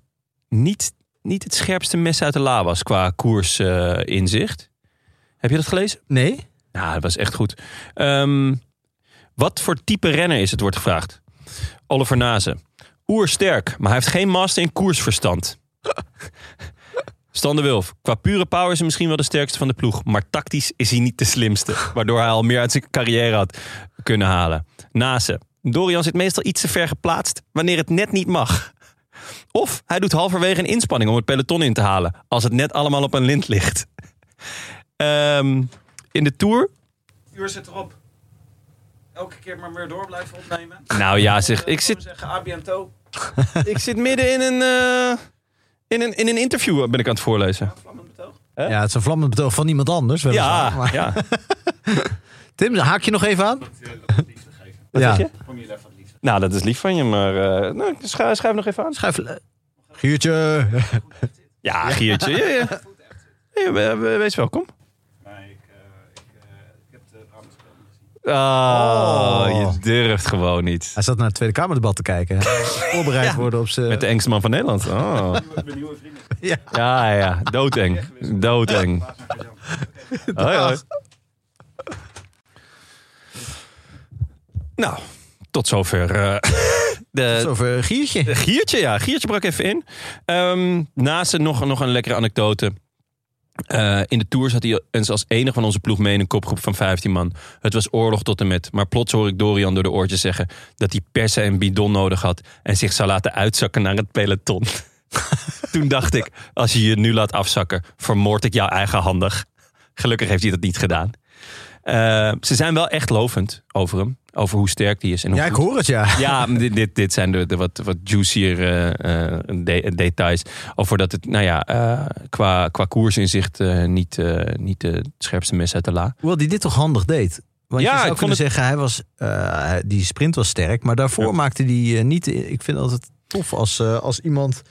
niet, niet het scherpste mes uit de la was qua koersinzicht. Heb je dat gelezen? Nee? Ja, dat was echt goed. Ehm, wat voor type renner is het, wordt gevraagd. Oliver Nazen. Oersterk, maar hij heeft geen master in koersverstand. Stan de Wulf. Qua pure power is hij misschien wel de sterkste van de ploeg. Maar tactisch is hij niet de slimste. Waardoor hij al meer uit zijn carrière had kunnen halen. Nase. Dorian zit meestal iets te ver geplaatst wanneer het net niet mag. Of hij doet halverwege een inspanning om het peloton in te halen. Als het net allemaal op een lint ligt. Ehm, in de Tour uur zit erop. Elke keer maar weer door blijven opnemen. Nou ja, zeg, ik zit, zeggen, ik zit midden in een, eh, in, een, in een interview, ben ik aan het voorlezen. Hè? Ja, het is een vlammend betoog van iemand anders. weliswaar. Ja, Maar- ja. Tim, haak je nog even aan? Dat het liefde geven. Wat Ja. zeg je? Kom je even het liefde. Nou, dat is lief van je, maar uh, nou, schrijf, schrijf nog even aan. Schrijf... eh, Giertje. Ja, Giertje. Ja, ja. Ja, we- we- wees welkom. Nee, ik, eh, ik, eh, ik heb de Brabantspel niet gezien. Oh, Oh. je durft gewoon niet. Hij zat naar het Tweede Kamerdebat te kijken. Voorbereid Ja. worden op zijn... Met de engste man van Nederland. Oh. Ja. Ja, ja, doodeng. Doodeng. Hoi, hoi. Nou, tot zover eh, de, Over Giertje. Giertje, ja. Giertje brak even in. Ehm naast het nog, nog een lekkere anekdote. Eh, in de Tour zat hij eens als enige van onze ploeg mee in een kopgroep van 15 man. Het was oorlog tot en met. Maar plots hoor ik Dorian door de oortjes zeggen... dat hij per se een bidon nodig had... en zich zou laten uitzakken naar het peloton. Toen dacht ik, als je je nu laat afzakken... vermoord ik jou eigenhandig. Gelukkig heeft hij dat niet gedaan. Eh, ze zijn wel echt lovend over hem. Over hoe sterk hij is. En Ja, ik hoor het, ja. ja, dit, dit, dit zijn de, de wat, wat juicier eh, eh, de- details. Over dat het, nou ja, qua, qua koersinzicht niet, niet de scherpste mes uit de la. Hoewel die dit toch handig deed. Want Ja, je zou ik kunnen zeggen, hij was, die sprint was sterk. Maar daarvoor Ja. maakte hij niet... Ik vind het altijd tof als, als iemand...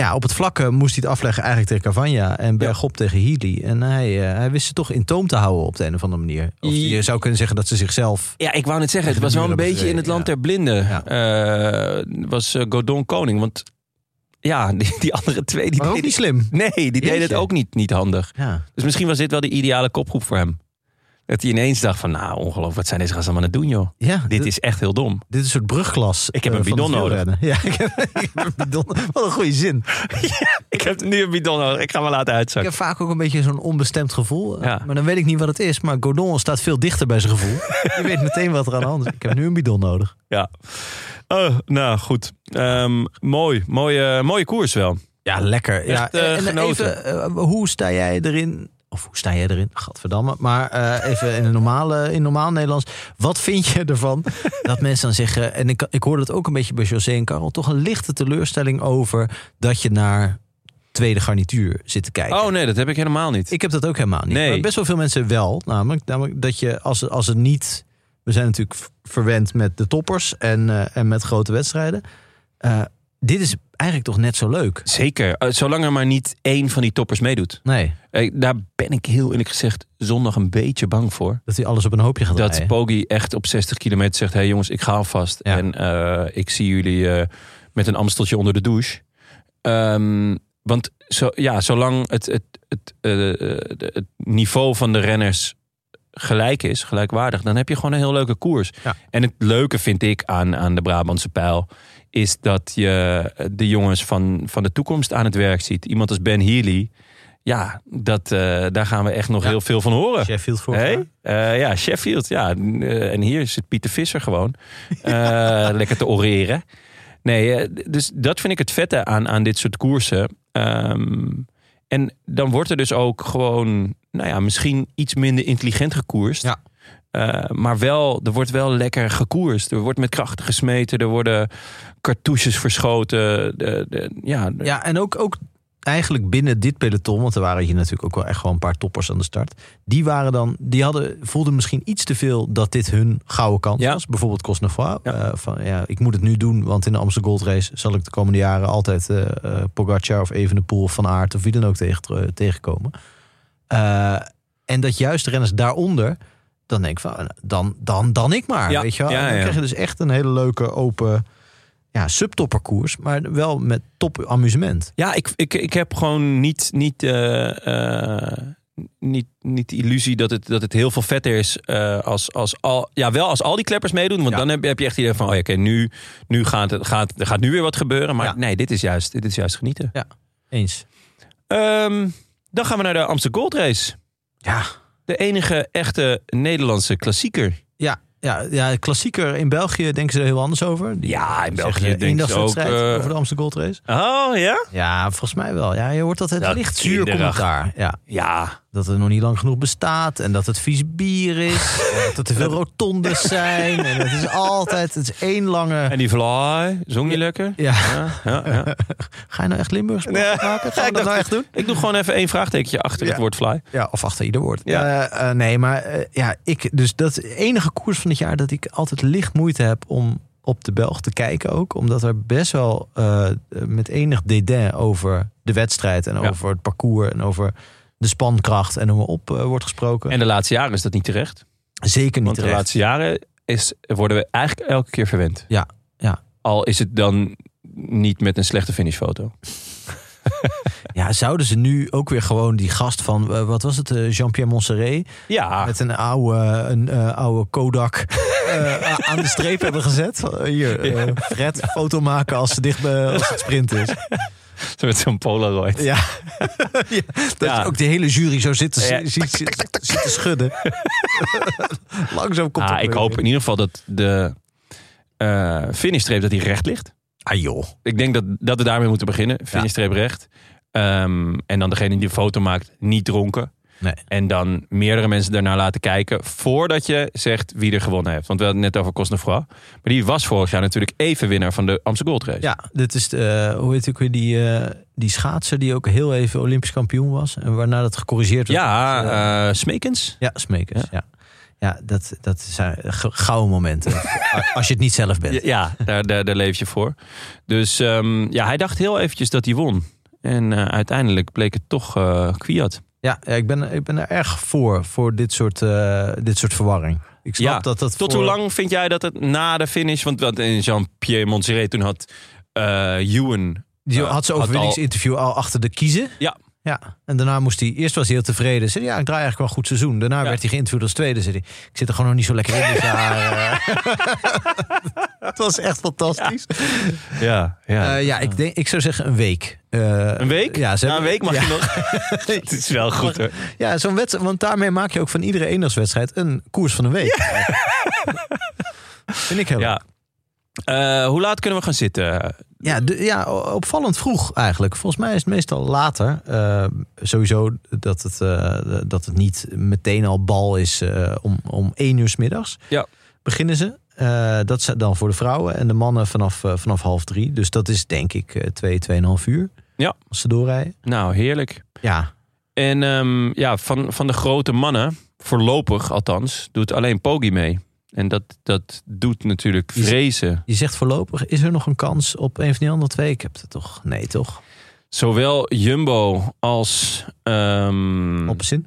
Ja, op het vlakke moest hij het afleggen eigenlijk tegen Cavagna. En bergop tegen Healy. En hij, eh, hij wist ze toch in toom te houden op de een of andere manier. Of I- je zou kunnen zeggen dat ze zichzelf... Ja, ik wou net zeggen, het was wel een beetje in het land hebben der blinden. Ja. Eh, was eh, Godon koning. Want ja, die, die andere twee, die Maar ook deden niet slim. Nee, die deden het ook niet, niet handig. Ja. Dus misschien was dit wel de ideale kopgroep voor hem. Dat hij ineens dacht van, nou ongelooflijk, wat zijn deze gasten allemaal aan het doen joh. Ja, Dit is echt heel dom. Dit is een soort brugklas. Ik heb eh, een van bidon nodig. Ja, ik heb, ik heb een bidon. Wat een goede zin. Ik heb nu een bidon nodig, ik ga me laten Ik uitzakken. heb vaak ook een beetje zo'n onbestemd gevoel. eh, Ja. Maar dan weet ik niet wat het is. Maar Godon staat veel dichter bij zijn gevoel. Je weet meteen wat er aan de hand is. Ik heb nu een bidon nodig. Ja. Oh, nou goed. Ehm, mooi. Mooie, mooie koers wel. Ja, lekker. Ja, Echt, eh, en genoten. even, eh, hoe sta jij erin? Of hoe sta jij erin? Gadverdamme. Maar eh, even in, een normale, in normaal Nederlands. Wat vind je ervan dat mensen dan zeggen... En ik, ik hoorde het ook een beetje bij José en Karel... toch een lichte teleurstelling over dat je naar tweede garnituur zit te kijken. Oh nee, dat heb ik helemaal niet. Ik heb dat ook helemaal niet. Nee. Maar best wel veel mensen wel. Namelijk, namelijk dat je als, als het niet... We zijn natuurlijk verwend met de toppers en, eh, en met grote wedstrijden. Eh, dit is eigenlijk toch net zo leuk? Zeker. Eh, zolang er maar niet één van die toppers meedoet. Nee, Eh, daar ben ik heel eerlijk gezegd zondag een beetje bang voor. dat hij alles op een hoopje gaat Dat draaien. Poggi echt op 60 kilometer zegt... hé hey jongens, ik ga alvast. Ja. En eh, ik zie jullie met een amsteltje onder de douche. Ehm, want zo, ja, zolang het, het, het, het niveau van de renners gelijk is, gelijkwaardig... dan heb je gewoon een heel leuke koers. Ja. En het leuke vind ik aan, aan de Brabantse pijl... is dat je de jongens van, van de toekomst aan het werk ziet. Iemand als Ben Healy... Ja, dat, eh, daar gaan we echt nog Ja. heel veel van horen. Sheffield voor Hey? Eh, ja, Sheffield. Ja. Eh, en hier zit Pieter Visser gewoon. Lekker te oreren. Nee, dus dat vind ik het vette aan, aan dit soort koersen. Ehm, en dan wordt er dus ook gewoon, nou ja, misschien iets minder intelligent gekoerst. Ja. Eh, maar wel, er wordt wel lekker gekoerst. Er wordt met krachten gesmeten. Er worden cartouches verschoten. De, de, ja, de- Ja, en ook, ook eigenlijk binnen dit peloton, want er waren hier natuurlijk ook wel echt gewoon een paar toppers aan de start. Die waren dan, die hadden, voelden misschien iets te veel dat dit hun gouden kans Ja. was. Bijvoorbeeld Cosnefroid. Ja. Eh, van ja, ik moet het nu doen, want in de Amsterdam Gold Race zal ik de komende jaren altijd eh, Pogacar of Evenepoel of Van Aert of wie dan ook tegen, tegenkomen. En dat juist de renners daaronder, dan denk ik van, dan, dan, dan ik maar. Ja. Weet je wel? Ja, dan ja. krijg je dus echt een hele leuke open ja, subtopperkoers, maar wel met top amusement. Ja, ik, ik, ik heb gewoon niet, niet, eh, eh, niet, niet de illusie dat het, dat het heel veel vetter is eh, als, als al, ja, wel als al die kleppers meedoen. Want Ja. dan heb, je- heb je echt idee van, oh ja, oké, nu, nu gaat het, gaat, er gaat nu weer wat gebeuren. Maar Ja. nee, dit is juist, dit is juist genieten. Eens. Ehm, dan gaan we naar de Amsterdam Gold Race. Ja, De enige echte Nederlandse klassieker. ja, ja, ja, klassieker in België denken ze er heel anders over. Ja, in België denken ze ook... eh, over de Amsterdam Gold Race. oh ja? Ja, volgens mij wel. Ja, je hoort Dat licht zuur commentaar. Ja, Ja, dat het nog niet lang genoeg bestaat en dat het vies bier is. en dat er te veel rotondes zijn. En het is altijd, het is één lange... en die Vlaai, zong je lekker? Ja, Ja, ja, ja. ga je nou echt Limburgs Nee. maken? We Ik dat nou echt doen? Ik doe gewoon even één vraagtekentje achter het woord fly. Ja, of achter ieder woord. Ja. Eh, eh, nee, maar eh, ja, ik, dus dat is de enige koers van het jaar dat ik altijd licht moeite heb om op de Belg te kijken ook. Omdat er best wel met enig dédain over de wedstrijd en over het parcours en over de spankracht en hoe maar op eh, wordt gesproken. En de laatste jaren is dat niet terecht. Zeker niet Want de laatste jaren is, worden we eigenlijk elke keer verwend. Ja, ja. Al is het dan niet met een slechte finishfoto. Ja, zouden ze nu ook weer gewoon die gast van, eh, wat was het, eh, Jean-Pierre Montserrat, Ja, met een oude, een, oude Kodak aan de streep hebben gezet? Hier, Fred, foto maken als, ze dicht bij, als het sprint is. Zo met zo'n Polaroid. Ja. ja dat Ja. ook de hele jury zo zit te, Ja. ziet, zit, zit te schudden. Langzaam komt Ah, ik hoop in. ieder geval dat de eh finishstreep dat die recht ligt. Ah joh. Ik denk dat, dat we daarmee moeten beginnen. Finishstreep recht. Ehm, en dan degene die de foto maakt, niet dronken. Nee. En dan meerdere mensen daarnaar laten kijken voordat je zegt wie er gewonnen heeft. Want we hadden het net over Cosnefroid. Maar die was vorig jaar natuurlijk even winnaar van de Amsterdam Gold Race. Ja, dit is de, hoe heet ook weer die, eh, die schaatser die ook heel even Olympisch kampioen was. En waarna dat gecorrigeerd werd. Ja, eh, eh, Smekens. ja Smekers. Ja. Ja, dat, dat zijn gouden momenten. Als je het niet zelf bent. Ja, daar, daar, daar leef je voor. Dus ehm, ja, hij dacht heel eventjes dat hij won. En eh, uiteindelijk bleek het toch eh Kwiat. Ja, ik, ben, ik ben er erg voor, voor dit soort, eh, dit soort verwarring. Ik snap Ja, dat dat Tot voor- hoe lang vind jij dat het na de finish... Want wat in Jean-Pierre Montserrat toen had eh Ewan... Die eh, had al- overwinningsinterview al achter de kiezen. Ja. Ja, en daarna moest hij, eerst was hij heel tevreden. Zei ja, ik draai eigenlijk wel een goed seizoen. Daarna Ja. werd hij geïnterviewd als tweede. Zei hij, ik zit er gewoon nog niet zo lekker in dit jaar. eh. Het was echt fantastisch. Ja, ja. Ja, ja ik, denk, ik zou zeggen een week. Eh, een week? Ja, ze Na een week mag ja. je nog. Het is wel goed hoor. Ja, zo'n wedstrijd, want daarmee maak je ook van iedere eendagswedstrijd een koers van een week. Vind ik heel Ja. Eh, hoe laat kunnen we gaan zitten? Ja, de, ja, opvallend vroeg eigenlijk. Volgens mij is het meestal later. Eh, sowieso dat het, eh, dat het niet meteen al bal is om, om één uur 's middags. Ja. Beginnen ze. Dat is dan voor de vrouwen en de mannen vanaf, vanaf half drie. Dus dat is denk ik twee, tweeënhalf uur. Ja. Als ze doorrijden. Nou, heerlijk. Ja, En ehm, ja, van, van de grote mannen, voorlopig althans, doet alleen Poggi mee. En dat, dat doet natuurlijk vrezen. je zegt voorlopig, is er nog een kans op een van die andere twee? Ik heb het toch? Nee, toch? Zowel Jumbo als?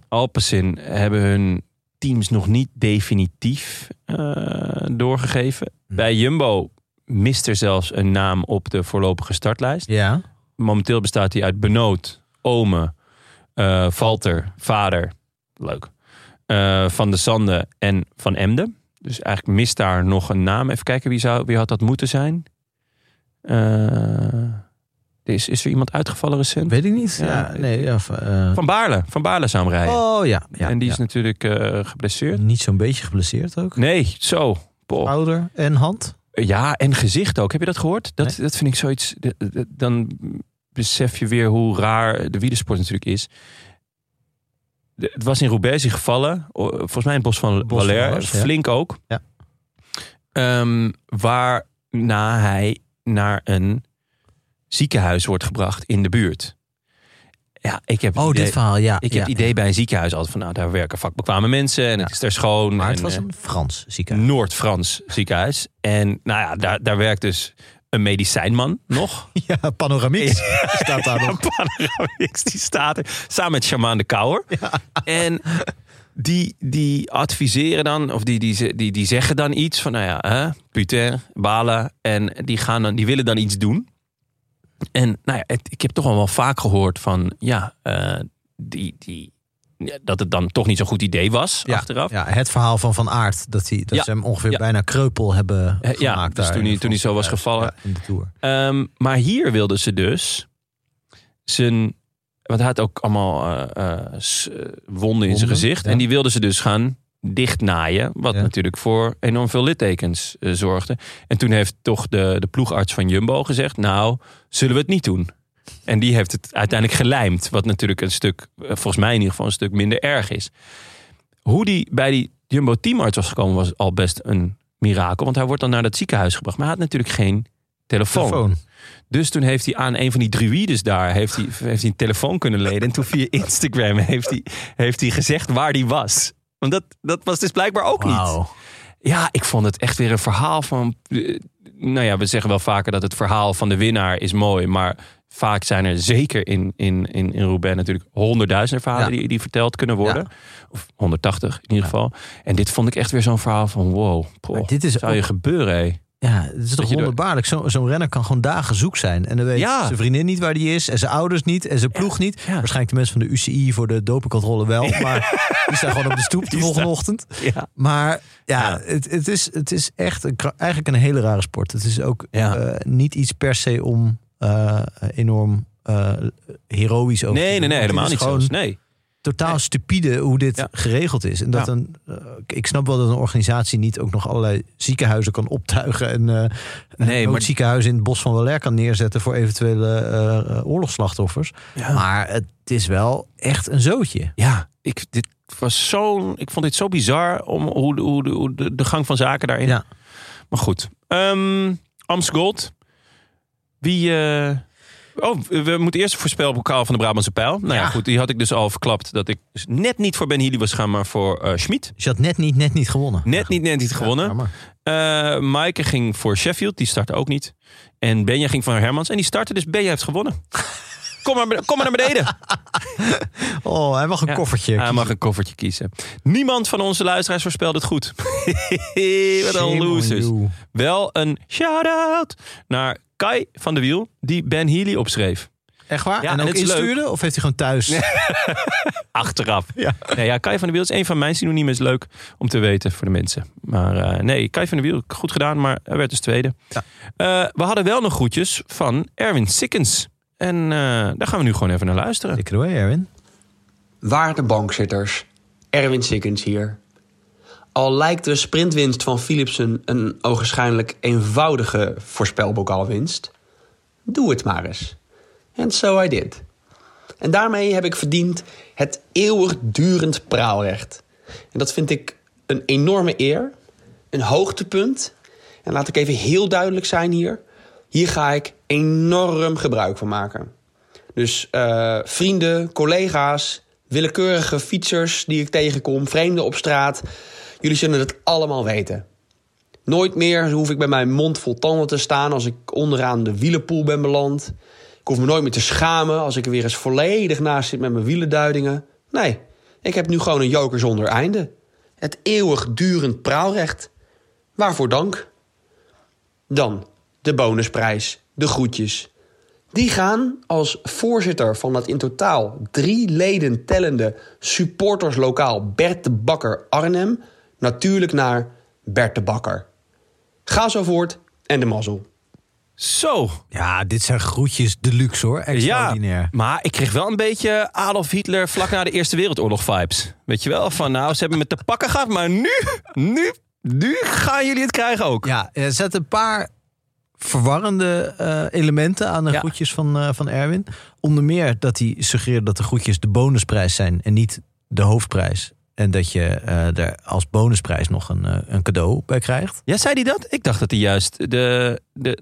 Alpecin hebben hun teams nog niet definitief eh, doorgegeven. Hm. Bij Jumbo mist er zelfs een naam op de voorlopige startlijst. Ja. Momenteel bestaat die uit Benoot, Ome, eh Valter, Vader, leuk, eh, Van de Sande en Van Emden. Dus eigenlijk mist daar nog een naam. Even kijken, wie, zou, wie had dat moeten zijn? Eh, is, is er iemand uitgevallen recent? Weet ik niet. Ja, Ja, nee, ja, eh, Van Baarle. Van Baarle zou hem rijden. oh ja. ja en die is natuurlijk eh, geblesseerd. niet zo'n beetje geblesseerd ook. Nee, zo. Boah. Ouder en hand. Ja, en gezicht ook. Heb je dat gehoord? Dat, dat vind ik zoiets. Dan besef je weer hoe raar de wielersport natuurlijk is. De- Het was in Roubaix gevallen. Volgens mij in het bos van Bos van Valère. Ja. Flink ook. Ja. Ehm, waarna hij naar een ziekenhuis wordt gebracht in de buurt. Ja, ik heb Oh, idee, dit verhaal, ja. ik ja. heb het idee bij een ziekenhuis altijd van... nou, daar werken vakbekwame mensen en het is daar schoon. Maar het en, was eh, een Frans ziekenhuis. Noord-Frans ziekenhuis. En nou ja, daar, daar werkt dus een medicijnman nog. Ja, panoramiek staat daar nog. Panoramix, die staat er samen met Shaman de Kouwer. En die, die adviseren dan, of die, die, die, die zeggen dan iets van, nou ja, hè, putain, balen. En die, gaan dan, die willen dan iets doen. En nou ja, het- ik heb toch al wel vaak gehoord van, ja, eh, die, die, ja, dat het dan toch niet zo'n goed idee was Ja, achteraf. Ja, het verhaal van Van Aert. Dat, hij, dat Ja. ze hem ongeveer Ja. bijna kreupel hebben Eh, ja, gemaakt. dus daar toen hij- toen hij zo was gevallen. Ja, in de Tour. Ehm, maar hier wilden ze dus zijn. Want hij had ook allemaal eh, eh, wonden in zijn gezicht. ja. En die wilden ze dus gaan dichtnaaien. Wat Ja. natuurlijk voor enorm veel littekens zorgde. En toen heeft toch de, de ploegarts van Jumbo gezegd: Nou, zullen we het niet doen? En die heeft het uiteindelijk gelijmd. Wat natuurlijk een stuk, eh, volgens mij in ieder geval, een stuk minder erg is. Hoe die bij die Jumbo teamarts was gekomen, was al best een mirakel. Want hij wordt dan naar dat ziekenhuis gebracht. Maar hij had natuurlijk geen telefoon. Telefoon. Dus toen heeft hij aan een van die druides daar heeft hij, heeft hij een telefoon kunnen lenen. En toen via Instagram heeft hij, heeft hij gezegd waar die was. Want dat, dat was dus blijkbaar ook niet. Ja, ik vond het echt weer een verhaal van. eh, Nou ja, we zeggen wel vaker dat het verhaal van de winnaar is mooi. Maar vaak zijn er zeker in, in, in, in Roubaix natuurlijk honderdduizenden verhalen Ja. die, die verteld kunnen worden. Of 180 in ieder geval. En dit vond ik echt weer zo'n verhaal van wow. poh, dit is zou je gebeuren, hé. Ja, het is toch wonderbaarlijk. Zo- Zo'n renner kan gewoon dagen zoek zijn. En dan weet Ja. zijn vriendin niet waar die is. En zijn ouders niet. En zijn ploeg niet. ja. Waarschijnlijk de mensen van de UCI voor de dopingcontrole wel. Maar die staan gewoon op de stoep de volgende ochtend. Ja. Maar ja. Het, het, is, het is echt een, eigenlijk een hele rare sport. Het is ook Ja. eh, niet iets per se om enorm eh, heroïs over. Nee, nee, nee, helemaal niet gewoon zo. Nee. totaal stupide hoe dit Ja. geregeld is. En dat Ja. een, eh, ik snap wel dat een organisatie niet ook nog allerlei ziekenhuizen kan optuigen. En eh Nee, een maar- ziekenhuis in het bos van Waller kan neerzetten voor eventuele eh, eh, oorlogsslachtoffers. Ja. Maar het is wel echt een zootje. Ja, ik, dit was zo, ik vond dit zo bizar om hoe, de- hoe, de, hoe de, de gang van zaken daarin. Ja. Maar goed. Ehm Amst Gold. Wie. eh, Oh, we moeten eerst voorspelbokaal van de Brabantse Pijl. Nou ja. Ja. goed, die had ik dus al verklapt dat ik dus net niet voor Ben Healy was gaan, maar voor eh Schmid. Dus je had net niet, net niet gewonnen. Net niet, net niet Ja, gewonnen. jammer. Eh Maaike ging voor Sheffield, die startte ook niet. En Benja ging voor Hermans en die startte, dus Benja heeft gewonnen. Kom maar, kom maar naar beneden. Oh, hij mag een Ja. koffertje. Hij mag een koffertje kiezen. Niemand van onze luisteraars voorspelde het goed. Wat een losers. Wel een shout-out naar Kai van der Wiel, die Ben Healy opschreef. Echt waar? Ja, en en ook instuurde? Of heeft hij gewoon thuis? Achteraf. Ja. Nee, ja, Kai van der Wiel is een van mijn synoniemen. Is leuk om te weten voor de mensen. Maar eh, nee, Kai van der Wiel, goed gedaan, maar hij werd dus tweede. Ja. Eh, we hadden wel nog groetjes van Erwin Sikkens. En eh, daar gaan we nu gewoon even naar luisteren. It away, Erwin. Waarde bankzitters, Erwin Sikkens hier. Al lijkt de sprintwinst van Philipsen een ogenschijnlijk eenvoudige voorspelbokaalwinst, doe het maar eens. En so I did. En daarmee heb ik verdiend het eeuwigdurend praalrecht. En dat vind ik een enorme eer, een hoogtepunt. En laat ik even heel duidelijk zijn hier. Hier ga ik enorm gebruik van maken. Dus eh, vrienden, collega's, willekeurige fietsers die ik tegenkom, vreemden op straat. Jullie zullen het allemaal weten. Nooit meer hoef ik bij mijn mond vol tanden te staan als ik onderaan de wielenpoel ben beland. Ik hoef me nooit meer te schamen als ik er weer eens volledig naast zit met mijn wielenduidingen. Nee, ik heb nu gewoon een joker zonder einde. Het eeuwigdurend praalrecht. Waarvoor dank. Dan de bonusprijs, de groetjes. Die gaan als voorzitter van het in totaal drie leden tellende supporterslokaal Bert de Bakker Arnhem natuurlijk naar Bert de Bakker. Ga zo voort en de mazzel. Zo, Ja, dit zijn groetjes deluxe hoor. Extraordinair. Ja, maar ik kreeg wel een beetje Adolf Hitler vlak na de Eerste Wereldoorlog vibes. Weet je wel? Van nou, ze hebben me te pakken gehad, maar nu, nu, nu gaan jullie het krijgen ook. Ja, er zitten een paar verwarrende eh, elementen aan de Ja. groetjes van, eh, van Erwin. Onder meer dat hij suggereert dat de groetjes de bonusprijs zijn en niet de hoofdprijs. En dat je eh, er als bonusprijs nog een, een cadeau bij krijgt. Ja, zei hij dat? Ik dacht dat hij juist de... de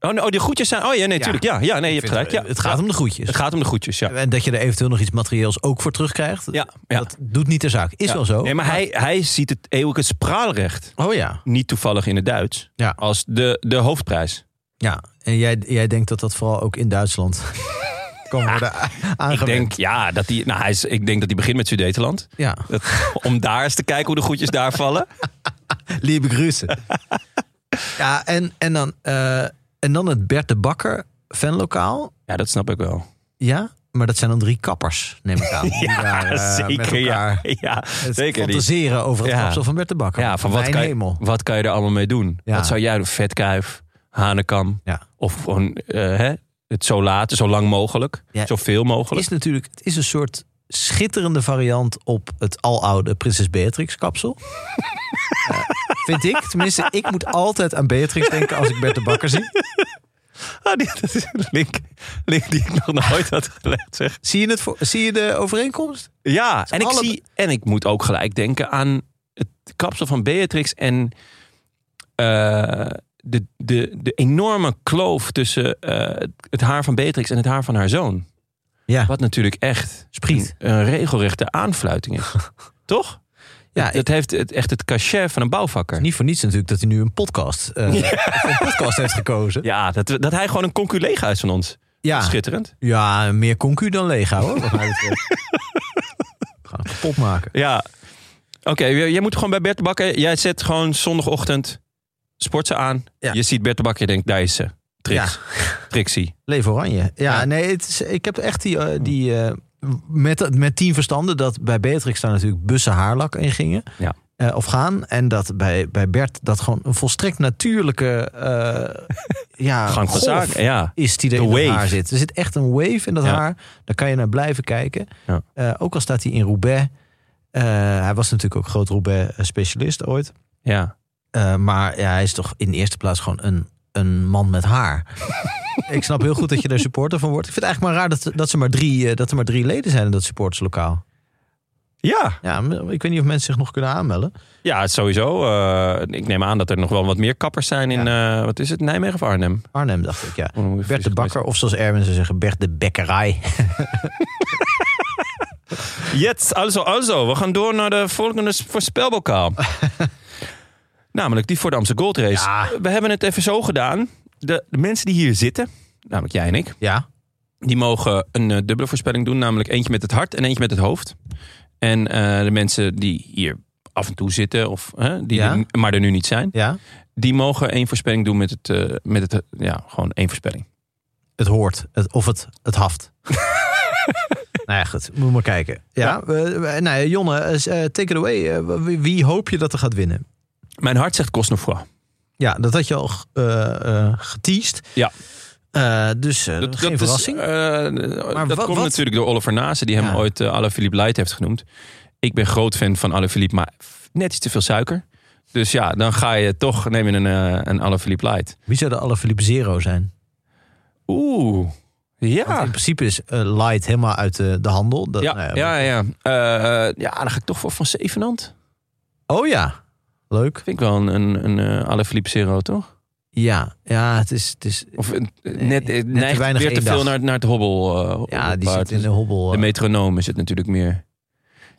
oh, nee, oh, die groetjes zijn... Oh ja, nee, natuurlijk. Ja, ja, nee, je hebt gelijk. Ja, Het gaat om de groetjes. Het gaat om de groetjes, ja. En dat je er eventueel nog iets materieels ook voor terugkrijgt. Ja, ja. Dat doet niet de zaak. Is Ja. wel zo. Nee, maar hij, hij ziet het eeuwige spraalrecht, Oh ja. niet toevallig in het Duits, Ja. als de, de hoofdprijs. ja. En jij, jij denkt dat dat vooral ook in Duitsland kan worden a- aangewend. Ik denk, ja, dat hij, nou, hij is, ik denk dat hij begint met Sudetenland. Ja. Dat, om daar eens te kijken hoe de groetjes daar vallen. Lieve groeten. ja, en, en, dan, eh, en dan het Bert de Bakker fanlokaal. Ja, dat snap ik wel. Ja, maar dat zijn dan drie kappers, neem ik aan. die daar, met zeker. Ja, ja het zeker. Die, fantaseren over het Ja. kapsel van Bert de Bakker. ja, van wat kan, je, wat kan je er allemaal mee doen? Ja. Wat zou jij doen? Vetkuif, hanekam Ja. of gewoon eh, hè, het zo laat, zo lang mogelijk, Ja. zoveel mogelijk. is natuurlijk, het is een soort schitterende variant op het aloude Prinses Beatrix kapsel. Vind ik. Tenminste, ik moet altijd aan Beatrix denken als ik Bert de Bakker zie. Ah, die- dat is een link, link die ik nog nooit had gelegd. Zeg. Zie je, het voor, zie je de overeenkomst? Ja, en ik, zie, en ik moet ook gelijk denken aan het kapsel van Beatrix en eh, de, de, de enorme kloof tussen eh, het- het haar van Beatrix en het haar van haar zoon. Ja, Wat natuurlijk echt Spriet. een, een regelrechte aanfluiting is. Toch? Ja, het heeft het, echt het cachet van een bouwvakker. Niet voor niets natuurlijk dat hij nu een podcast, eh, een podcast heeft gekozen. Ja, dat, dat hij gewoon een conculega is van ons. Ja, Schitterend. ja meer concu dan Lega hoor. Wat mij betreft. We gaan het kapot maken. Ja. Oké, jij jij moet gewoon bij Bert Bakker. Jij zet gewoon zondagochtend sport ze aan. Ja. Je ziet Bert de Bakker, je denkt, daar is ze. Trix. Trixie. Leef Oranje. Ja, Ja. nee, het is, ik heb echt die, eh, die eh, met, met tien verstanden dat bij Beatrix daar natuurlijk bussen haarlak in gingen. Ja. Eh, of gaan. En dat bij, bij Bert dat gewoon een volstrekt natuurlijke eh, ja, Gang van golf zaken. Ja. is die er De in het wave. haar zit. Er zit echt een wave in dat Ja. haar. Daar kan je naar blijven kijken. Ja. Eh, ook al staat hij in Roubaix. Hij was natuurlijk ook groot Roubaix-specialist ooit. ja. Maar ja, hij is toch in de eerste plaats gewoon een, een man met haar. ik snap heel goed dat je er supporter van wordt. Ik vind het eigenlijk maar raar dat, dat, ze maar drie, eh, dat er maar drie leden zijn in dat supporterslokaal. Ja, Ja, ik weet niet of mensen zich nog kunnen aanmelden. ja, sowieso. eh, ik neem aan dat er nog wel wat meer kappers zijn in, eh, wat is het, Nijmegen of Arnhem? Arnhem, dacht ik, ja. Oh, Bert de Bakker, of zoals Erwin zou zeggen, Bert de Bekkerij. Jetzt, also, also. We gaan door naar de volgende voorspelbokaal. namelijk die voor de Amsterdam Gold Race. Ja. We hebben het even zo gedaan. De, de mensen die hier zitten, namelijk jij en ik, Ja, die mogen een eh, dubbele voorspelling doen. Namelijk eentje met het hart en eentje met het hoofd. En eh, de mensen die hier af en toe zitten, of, hè, die Ja. er- maar er nu niet zijn, ja. die mogen één voorspelling doen met het, eh, met het ja, gewoon één voorspelling. Het hoort. Het, of het, het haft. nou ja, goed. Moet maar kijken. Ja, we- we- nou ja, Jonne, eh, take it away. Eh, wie, wie hoop je dat er gaat winnen? Mijn hart zegt Cosnefroid. Ja, dat had je al eh eh geteased. Ja. Eh, dus eh, geen verrassing. Is, dat wat- komt wat- natuurlijk door Oliver Nase, die hem Ja. ooit uh, Philippe Light heeft genoemd. Ik ben groot fan van Philippe, maar net iets te veel suiker. Dus ja, dan ga je toch, neem je een, uh, een Philippe Light. Wie zou de Alaphilippe Zero zijn? Oeh, Want ja. in principe is Light helemaal uit de, de handel. Dat, Ja, nou ja, ja. Eh, ja, dan ga ik toch voor Van Zevenand. Oh ja, leuk. Vind ik wel een, een, een uh, Philippe Zero, toch? Ja, ja het is... Het is Of uh, net, te neigt weinig weer te veel dag. naar, naar het hobbel. uh, ja, die zit in de hobbel. De eh. metronoom is het natuurlijk meer.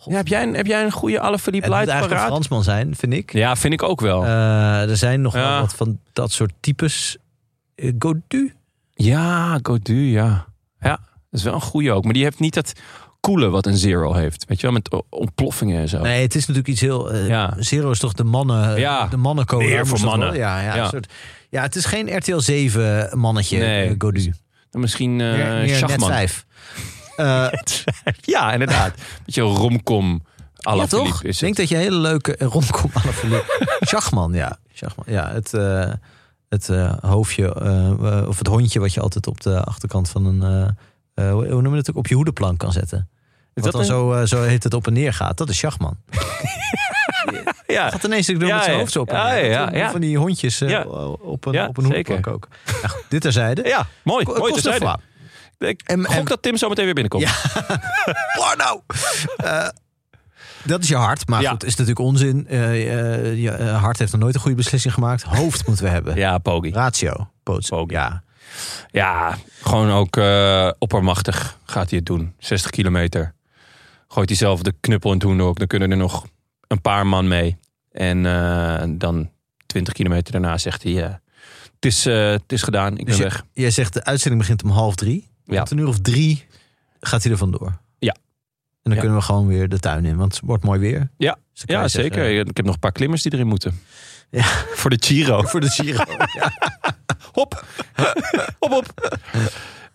Ja, heb, jij een, heb jij een goede Alaphilippe het moet Light een paraat? Fransman zijn, vind ik. Ja, vind ik ook wel. Eh, er zijn nog wel Ja. wat van dat soort types. Eh, Godu? Ja, Godu, ja. Ja, dat is wel een goede ook. Maar die heeft niet dat koele wat een Zero heeft. Weet je wel, met ontploffingen en zo. Nee, het is natuurlijk iets heel... eh, Ja. Zero is toch de mannen... Ja. De mannencola. Meer voor mannen. wel? Ja, ja, Ja. Een soort, ja, het is geen RTL 7 mannetje, Nee. eh, Godu. Misschien eh meer, meer net Schachman. 5. Eh, Ja, inderdaad. Beetje romcom. ja, toch? is Ik denk dat je hele leuke eh, romcom Alaphilippe... Schachman, ja. Schachman. Ja, het, eh, het eh, hoofdje eh, eh, of het hondje wat je altijd op de achterkant van een... eh, hoe noem je het ook? Op je hoedenplank kan zetten. Is Wat dan een- zo, eh, zo heet het op en neer gaat. Dat is Schachman. Ja, Gaat ineens ik doe Ja, met zijn hoofd zo op. en Ja, neer. ja, ja. Van die hondjes eh, op een, op een ook. Goed, dit terzijde. ja mooi. Ko- mooi terzijde. Ik En- gok en- dat Tim zo meteen weer binnenkomt. Ja. Eh, dat is je hart. Maar Ja. goed, is natuurlijk onzin. Je hart heeft nog nooit een goede beslissing gemaakt. Hoofd moeten we hebben. Ja, Pogi. Ratio. Pogi. Ja. Ja, gewoon ook eh, oppermachtig gaat hij het doen. 60 kilometer. Gooit hij zelf de knuppel in het hoendok. Dan kunnen er nog een paar man mee. En eh, dan 20 kilometer daarna zegt hij... eh, het, is, het is gedaan, ik Dus ben je, weg. jij zegt de uitzending begint om half drie. Ja. Om een uur of drie gaat hij er vandoor. Ja. En dan Ja. kunnen we gewoon weer de tuin in. Want het wordt mooi weer. Ja. Dus Ja, zeggen, zeker. Ik heb nog een paar klimmers die erin moeten. Ja. Voor de Giro. Voor de Giro. Hop. hop, hop.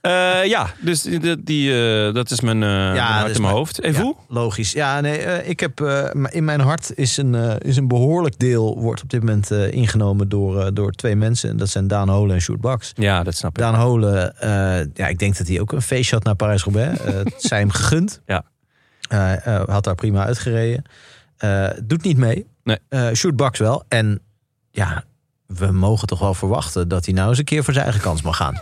Eh, ja, dus die, die, eh, dat is mijn, mijn dat hart in mijn hoofd. En Ja, hoe? logisch. Ja, nee, ik heb in mijn hart is een, is een behoorlijk deel wordt op dit moment ingenomen door, door twee mensen. En dat zijn Daan Holen en Sjoerd Baks. Ja, dat snap ik. Daan Holen, eh, ja, ik denk dat hij ook een feestje had naar Parijs-Roubaix. Het zij hem gegund. Ja. Had daar prima uitgereden. Doet niet mee. Nee. Sjoerd Baks wel. En ja, we mogen toch wel verwachten dat hij nou eens een keer voor zijn eigen kans mag gaan.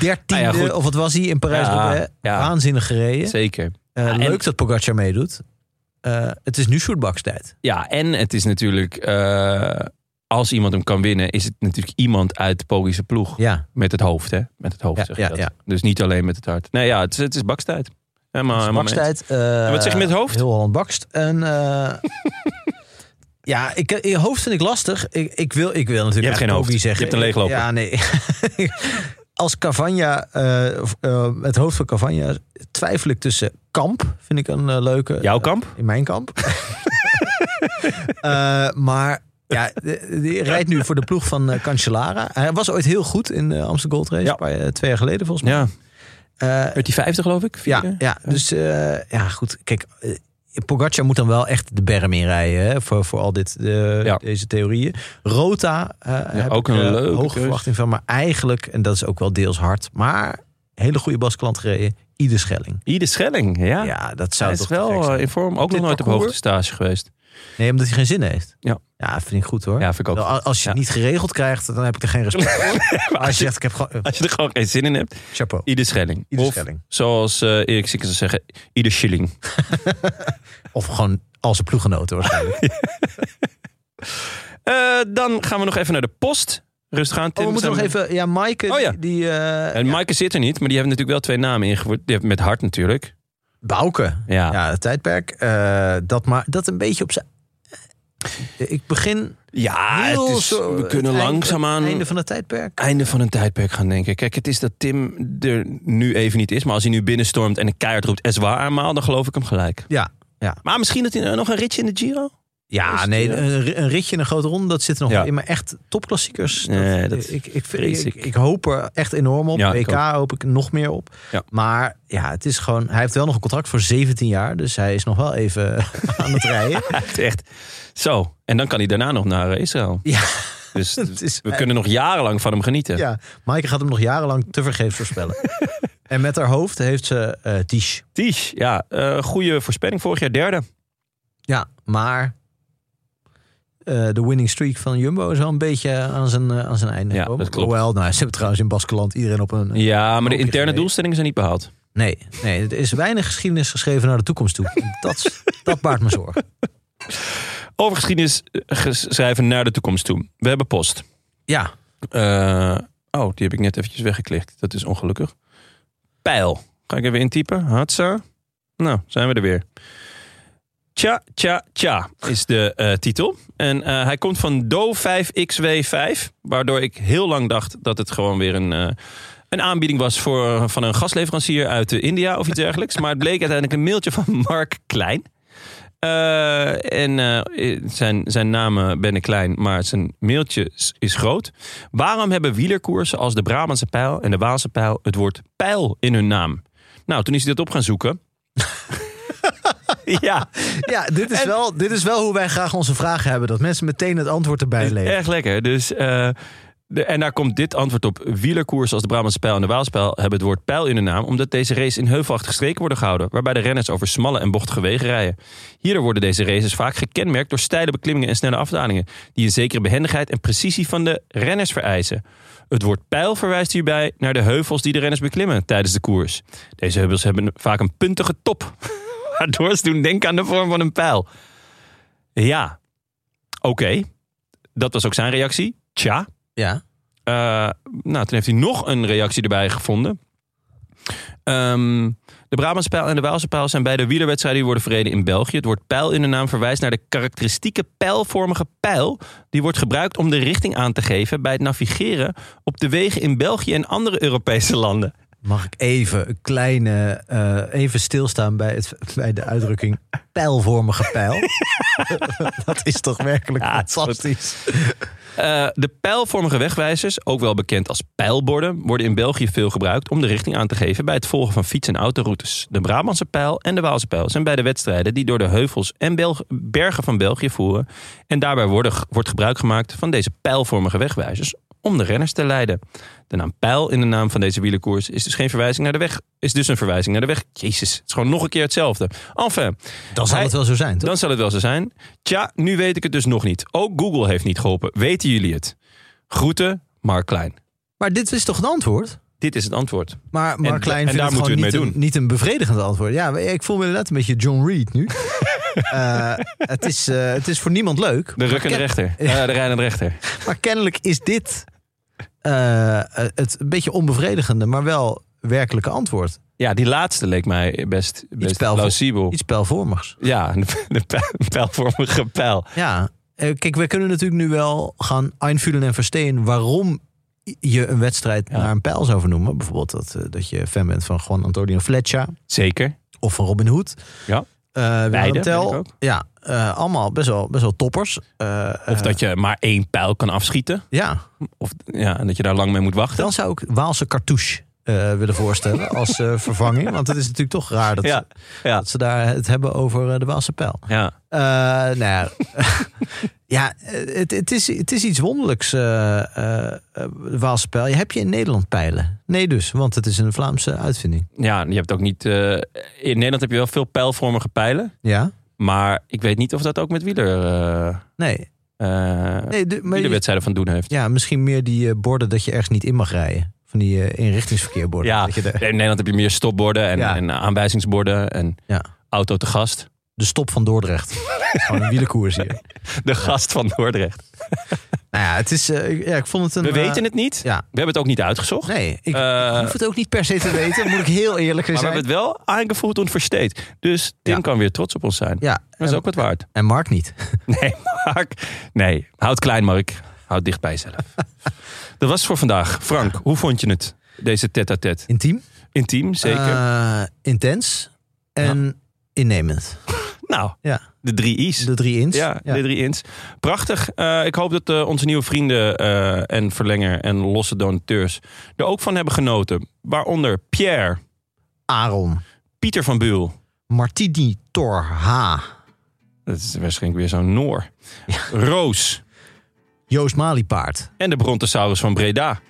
Dertiende, Nou ja, of wat was hij in Parijs-Roubaix? Ja, ja. Waanzinnig gereden. Zeker. Eh, en- leuk dat Pogacar meedoet. Eh, het is nu Sjoerd Baks tijd. Ja, en het is natuurlijk... eh, als iemand hem kan winnen, is het natuurlijk iemand uit de Pogische ploeg. Ja, Met het hoofd, hè? Met het hoofd, Ja, zeg je ja, dat. Dus niet alleen met het hart. Nee, ja, het is, het is bakstijd. Helemaal, het is helemaal mee eens. Baks tijd. Eh, wat zeg je met hoofd? Heel Holland bakst. En ja, ik, ik- hoofd vind ik lastig. Ik, ik, wil, ik wil natuurlijk Je hebt geen hoofd. Zeggen. Je hebt een leegloper. Ja, nee. Als Cavagna, eh, eh, het hoofd van Cavagna, twijfel ik tussen Kamp. Vind ik een eh, leuke. Jouw kamp? In mijn kamp. Eh, maar ja, die, die rijdt nu voor de ploeg van eh, Cancellara. Hij was ooit heel goed in de Amsterdam Gold Race. Ja. paar, eh, twee jaar geleden volgens mij. Ja. Eh, Werd hij vijfde, geloof ik? ja, ja, dus eh, ja, goed. Kijk, eh, Pogacar moet dan wel echt de berm inrijden hè, voor, voor al dit, eh, Ja. deze theorieën. Rota uh, heb ook ik, een leuke hoge verwachting van. Maar eigenlijk, en dat is ook wel deels hard, maar hele goede Baskeland gereden. Ieder Schelling. Ide Schelling, ja. Ja, dat zou Hij is toch gek wel in vorm. Ook nog nooit op parcours? hoogtestage geweest. Nee, omdat hij geen zin heeft. Ja. Ja, vind ik goed hoor. Ja, vind ik ook. Wel, Als je Ja. het niet geregeld krijgt, dan heb ik er geen respect voor. Maar als je zegt, ik heb gewoon... Als je er gewoon geen zin in hebt, chapeau. Ide Schelling. Ieder of, Schelling. zoals eh Erik Siekens zou zeggen, Ide Schilling. Of gewoon als zijn ploeggenoten waarschijnlijk. Eh, dan gaan we nog even naar de post. Rustig aan, Tim. Oh, we moeten nog even... Ja, Maaike, Oh ja. die... eh, En Maaike zit er niet, maar die heeft natuurlijk wel twee namen ingevoerd. Die heeft met hart natuurlijk. Bouke. Ja. Ja, het tijdperk. eh, dat, maar, dat een beetje op zijn... Ik begin Ja, het is, zo- we kunnen het langzaamaan... einde van het tijdperk. einde van een tijdperk gaan denken. Kijk, het is dat Tim er nu even niet is. Maar als hij nu binnenstormt en een keihard roept Eswa aanmaal, dan geloof ik hem gelijk. Ja, ja. Maar misschien dat hij eh, nog een ritje in de Giro? Ja, nee, ja? een, ri- een ritje in een grote ronde, dat zit er nog Ja. in. Maar echt topklassiekers. Dat, Nee, dat ik, ik, ik, hoop er echt enorm op. Ja, WK hoop ik nog meer op. Ja. Maar ja, het is gewoon... Hij heeft wel nog een contract voor 17 jaar. Dus hij is nog wel even aan het rijden. Echt... Zo. En dan kan hij daarna nog naar eh, Israël. Ja, Dus is, we kunnen nog jarenlang van hem genieten. Ja, Maaike gaat hem nog jarenlang te vergeefs voorspellen. en met haar hoofd heeft ze eh Tisch. Tisch, ja. eh goede voorspelling. Vorig jaar derde. Ja, maar eh, de winning streak van Jumbo is wel een beetje aan zijn, eh, aan zijn einde Ja, gekomen. dat klopt. Hoewel, nou, ze hebben trouwens in Baskeland iedereen op een... Ja, maar de interne gereden. doelstellingen zijn niet behaald. Nee, nee, er is weinig geschiedenis geschreven naar de toekomst toe. Dat, dat baart me zorgen. Over geschiedenis eh, ges- schrijven naar de toekomst toe. We hebben post. Ja, Eh, oh, die heb ik net eventjes weggeklikt. Dat is ongelukkig. Pijl. Ga ik even intypen. Hatsa. Nou, zijn we er weer. Tja, tja, tja is de eh, titel. En eh, hij komt van Do5XW5. Waardoor ik heel lang dacht dat het gewoon weer een, eh, een aanbieding was voor, van een gasleverancier uit India of iets dergelijks. Maar het bleek uiteindelijk een mailtje van Mark Klein. En zijn, zijn naam ben ik klein, maar zijn mailtje is, is groot. Waarom hebben wielerkoersen als de Brabantse pijl en de Waalse pijl het woord pijl in hun naam? Nou, toen is hij dat op gaan zoeken. ja, ja dit, is wel, dit is wel hoe wij graag onze vragen hebben. Dat mensen meteen het antwoord erbij leveren. erg lekker. Dus, eh, de, en daar komt dit antwoord op. Wielerkoersen als de Brabantse pijl en de Waalse pijl hebben het woord pijl in hun naam, omdat deze race in heuvelachtige streken worden gehouden, waarbij de renners over smalle en bochtige wegen rijden. Hierdoor worden deze races vaak gekenmerkt door steile beklimmingen en snelle afdalingen, die een zekere behendigheid en precisie van de renners vereisen. Het woord pijl verwijst hierbij naar de heuvels die de renners beklimmen tijdens de koers. Deze heuvels hebben vaak een puntige top, waardoor doen denken aan de vorm van een pijl. Ja, oké. Dat was ook zijn reactie. Tja. Ja. Eh, nou, toen heeft hij nog een reactie erbij gevonden. Ehm, de Brabantse pijl en de Waalse pijl zijn beide wielerwedstrijden die worden verreden in België. Het woord pijl in de naam verwijst naar de karakteristieke pijlvormige pijl die wordt gebruikt om de richting aan te geven bij het navigeren op de wegen in België en andere Europese landen. Mag ik even een kleine, eh, even stilstaan bij, het, bij de uitdrukking pijlvormige pijl? dat is toch werkelijk Ja, fantastisch. Eh, de pijlvormige wegwijzers, ook wel bekend als pijlborden, worden in België veel gebruikt om de richting aan te geven bij het volgen van fiets- en autoroutes. De Brabantse pijl en de Waalse pijl zijn beide wedstrijden die door de heuvels en Belg- bergen van België voeren. En daarbij worden, wordt gebruik gemaakt van deze pijlvormige wegwijzers om de renners te leiden. De naam pijl in de naam van deze wielerkoers is dus geen verwijzing naar de weg. Is dus een verwijzing naar de weg. Jezus, het is gewoon nog een keer hetzelfde. Enfin, Dan zal Hij- het wel zo zijn, toch? dan zal het wel zo zijn. Tja, nu weet ik het dus nog niet. Ook Google heeft niet geholpen. Weten jullie het? Groeten, Mark Klein. Maar dit is toch het antwoord? Dit is het antwoord. Maar Mark En- Klein en vindt daar het gewoon niet, een, niet een bevredigend antwoord. Ja, ik voel me inderdaad een beetje John Reed nu. Eh, het, is, eh, het is voor niemand leuk. De rukkende ken- rechter. Ja, de rijdende rechter. Maar kennelijk is dit eh, het een beetje onbevredigende, maar wel werkelijke antwoord. Ja, die laatste leek mij best, best plausibel. Iets pijlvormigs. Ja, de, de pijl- pijlvormige pijl. Ja, kijk, we kunnen natuurlijk nu wel gaan einvullen en verstehen waarom je een wedstrijd naar een pijl zou vernoemen. Bijvoorbeeld dat, eh, dat je fan bent van Juan Antonio Fletcher Zeker. of van Robin Hood. Ja. Willem Beide. Ja, eh, allemaal best wel, best wel toppers. Of dat je maar één pijl kan afschieten. Ja, Of ja, en dat je daar lang mee moet wachten. dan zou ik Waalse cartouche eh, willen voorstellen als eh, vervanging. Want het is natuurlijk toch raar dat, Ja, ze, ja, dat ze daar het hebben over eh, de Waalse pijl. ja. Nou ja, ja het, het, is, het is iets wonderlijks, de Waalse pijl. Heb je in Nederland pijlen? Nee dus, want het is een Vlaamse uitvinding. ja, je hebt ook niet... in Nederland heb je wel veel pijlvormige pijlen. Ja? Maar ik weet niet of dat ook met wieler... Nee. nee de, maar je- wielerwedstrijden van doen heeft. ja, misschien meer die borden dat je ergens niet in mag rijden. Van die eh, inrichtingsverkeerborden. Ja, Dat je de, in Nederland heb je meer stopborden en, Ja. en aanwijzingsborden en Ja. auto te gast. de stop van Dordrecht. Gewoon een wielerkoers hier. De gast van Dordrecht. Nou ja, het is, eh, ja, ik vond het een... We eh, weten het niet. Ja. We hebben het ook niet uitgezocht. Nee, ik, ik hoef het ook niet per se te weten. Moet ik heel eerlijk Maar we zijn. hebben het wel aangevoeld en versteed. Dus Tim Ja. kan weer trots op ons zijn. Ja, Dat is ook wat waard. En Mark niet. Nee, Mark. Nee, houd klein, Mark. Houd dicht bij jezelf. Dat was voor vandaag. Frank, hoe vond je het? Deze tête-à-tête. Intiem. Intiem, zeker. Eh, intens. En innemend. nou, Ja, de drie I's. de drie ins. Ja, de drie ins. Prachtig. Eh, ik hoop dat eh, onze nieuwe vrienden en verlenger en losse donateurs er ook van hebben genoten. Waaronder Pierre, Aaron. Pieter van Buul. Martini Tor H. Dat is waarschijnlijk weer zo'n Noor. Roos Joost Maliepaard. en de Brontosaurus van Breda.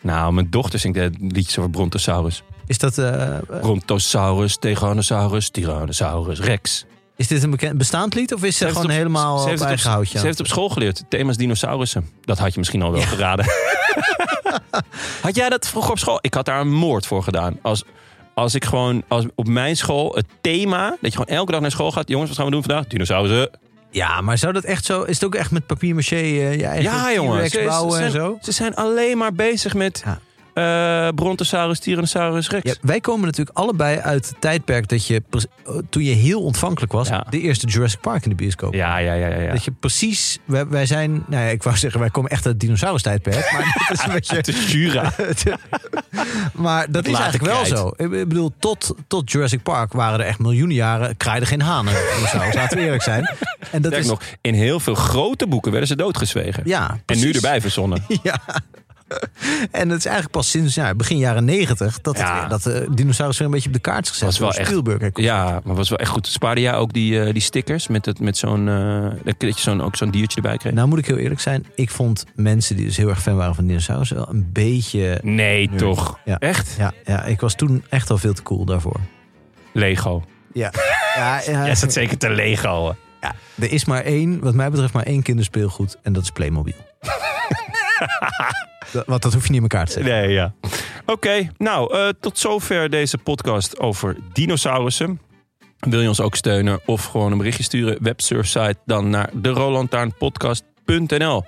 Nou, mijn dochter zingt liedjes over Brontosaurus. Is, dat, eh, Brontosaurus, Tyrannosaurus, Tyrannosaurus Rex. is dit een bekend bestaand lied? Of is Ze gewoon op- helemaal ze op heeft het eigen op, houtje? Ze heeft het op school geleerd. Thema's dinosaurussen. Dat had je misschien al wel geraden. had jij dat vroeger op school? Ik had daar een moord voor gedaan. Als, als ik gewoon als op mijn school het thema... dat je gewoon elke dag naar school gaat. Jongens, wat gaan we doen vandaag? Dinosaurussen. Ja, maar zou dat echt zo... Is het ook echt met papier-maché eh, je eigen Ja, jongen. T-Rex Ze, zijn, en zo? ze zijn alleen maar bezig met Ja. Eh, Brontosaurus, Tyrannosaurus Rex. Ja, wij komen natuurlijk allebei uit het tijdperk dat je... pres- Toen je heel ontvankelijk was... Ja. De eerste Jurassic Park in de bioscoop. Ja, ja, ja, ja. Dat je precies... Wij, wij zijn... Nou ja, ik wou zeggen, wij komen echt uit het dinosaurus-tijdperk. Maar dat is een beetje... De Jura. maar dat is eigenlijk wel zo. Ik bedoel, tot, tot Jurassic Park waren er echt miljoenen jaren... kraaiden geen hanen. dinosaurus, laten we eerlijk zijn. En dat Sterker is... nog, in heel veel grote boeken werden ze doodgezwegen. Ja, en nu erbij verzonnen. Ja. En het is eigenlijk pas sinds ja, begin jaren negentig... dat, het, Ja. weer- dat de dinosaurus weer een beetje op de kaart is gezet. Was wel echt- Spielberg. en- Ja, maar was wel echt goed. Spaarde jij ook die, eh, die stickers met, het, met zo'n, eh, dat je zo'n, ook zo'n diertje erbij kreeg? Nou moet ik heel eerlijk zijn. Ik vond mensen die dus heel erg fan waren van dinosaurussen... wel een beetje... nee, toch? Ja. Echt? Ja, ja, ik was toen echt al veel te cool daarvoor. Lego. Ja, ja, ja, Jij zat zeker te Lego. ja, er is maar één, wat mij betreft, maar één kinderspeelgoed. En dat is Playmobil. Dat- Want dat hoef je niet in elkaar te zetten. Nee, ja. Oké, nou, eh, tot zover deze podcast over dinosaurussen. Wil je ons ook steunen of gewoon een berichtje sturen? Websurfsite dan naar derolantaarnpodcast.nl.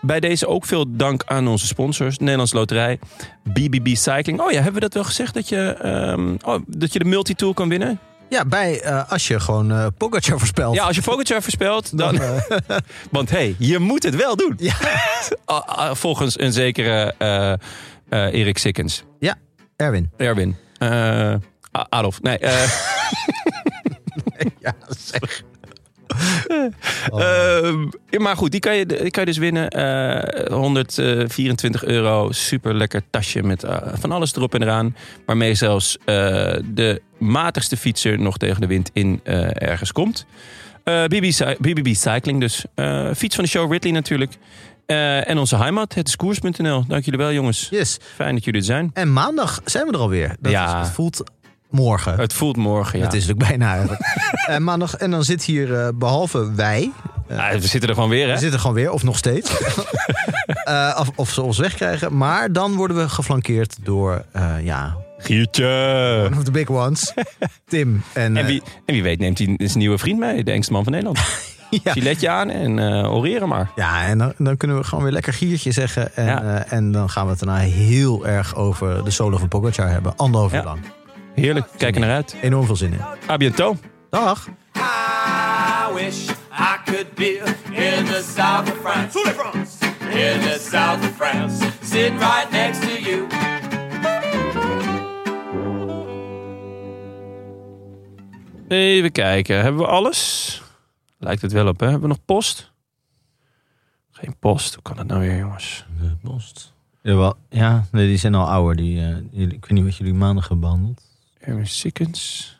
Bij deze ook veel dank aan onze sponsors. Nederlands Loterij, BBB Cycling. Oh ja, hebben we dat wel gezegd? Dat je, ehm, oh, dat je de multitool kan winnen? Ja, bij, eh, als je gewoon eh Pogacar voorspelt. Ja, als je Pogacar voorspelt, dan... dan, eh, Want hé, hey, je moet het wel doen. Ja. Volgens een zekere Erik Sikkens. Erwin. Erwin. A- Adolf. Nee. eh, Ja, zeg. ehm, maar goed, die kan je, die kan je dus winnen. Eh 124 euro. Super lekker tasje met eh, van alles erop en eraan. Waarmee zelfs eh, de matigste fietser nog tegen de wind in eh, ergens komt. Eh, BB, Cy- BBB Cycling dus. Eh, fiets van de show Ridley natuurlijk. Eh, en onze heimat, het is koers.nl. Dank jullie wel jongens. Yes. Fijn dat jullie er zijn. En maandag zijn we er alweer. Dat Ja. is, het voelt morgen. Het voelt morgen, ja. Het is ook bijna eigenlijk. en maandag. En dan zit hier, eh, behalve wij... Ja, we zitten er gewoon weer, hè? We zitten gewoon weer, of nog steeds. Eh, of, of ze ons wegkrijgen. Maar dan worden we geflankeerd door, eh, ja, Giertje. one of the big ones. Tim. En, En eh, wie, en wie weet neemt hij zijn nieuwe vriend mee, de engste man van Nederland. ja. Giletje aan en eh oreren maar. Ja, en dan, dan kunnen we gewoon weer lekker giertje zeggen. En, Ja. eh, en dan gaan we het daarna heel erg over de solo van Pogacar hebben. Anderhalf uur Ja. lang. Heerlijk, kijk er naar uit. Enorm veel zin in. A bientôt. Dag. I wish I could be in the south of France. In the south of France. Sitting right next to you. Even kijken, hebben we alles? Lijkt het wel op, hè? Hebben we nog post? Geen post, hoe kan dat nou weer, jongens? De post. Ja, wel, ja nee, die zijn al ouder. Die, eh, ik weet niet wat jullie maandag hebben behandeld. Erwin Sikkens.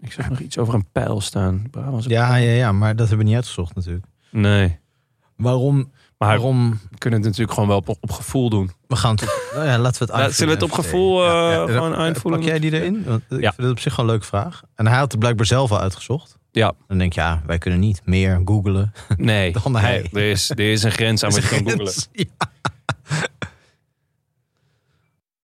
Ik zag nog iets over een pijl staan. Brabantse Ja, ja, ja, maar dat hebben we niet uitgezocht natuurlijk. Nee. Waarom? Maar waarom we kunnen het natuurlijk gewoon wel op, op gevoel doen. we gaan het nou ja, laten we het zullen we het op gevoel, eh, gewoon uitvoeren? Pak jij die erin? Want ik Ja. vind het op zich gewoon een leuke vraag. En hij had het blijkbaar zelf al uitgezocht. Ja. Dan denk je, ja, wij kunnen niet meer googelen. Nee. Dan hij. Nee, er, is, er is een grens aan wat je kan googlen. Ja.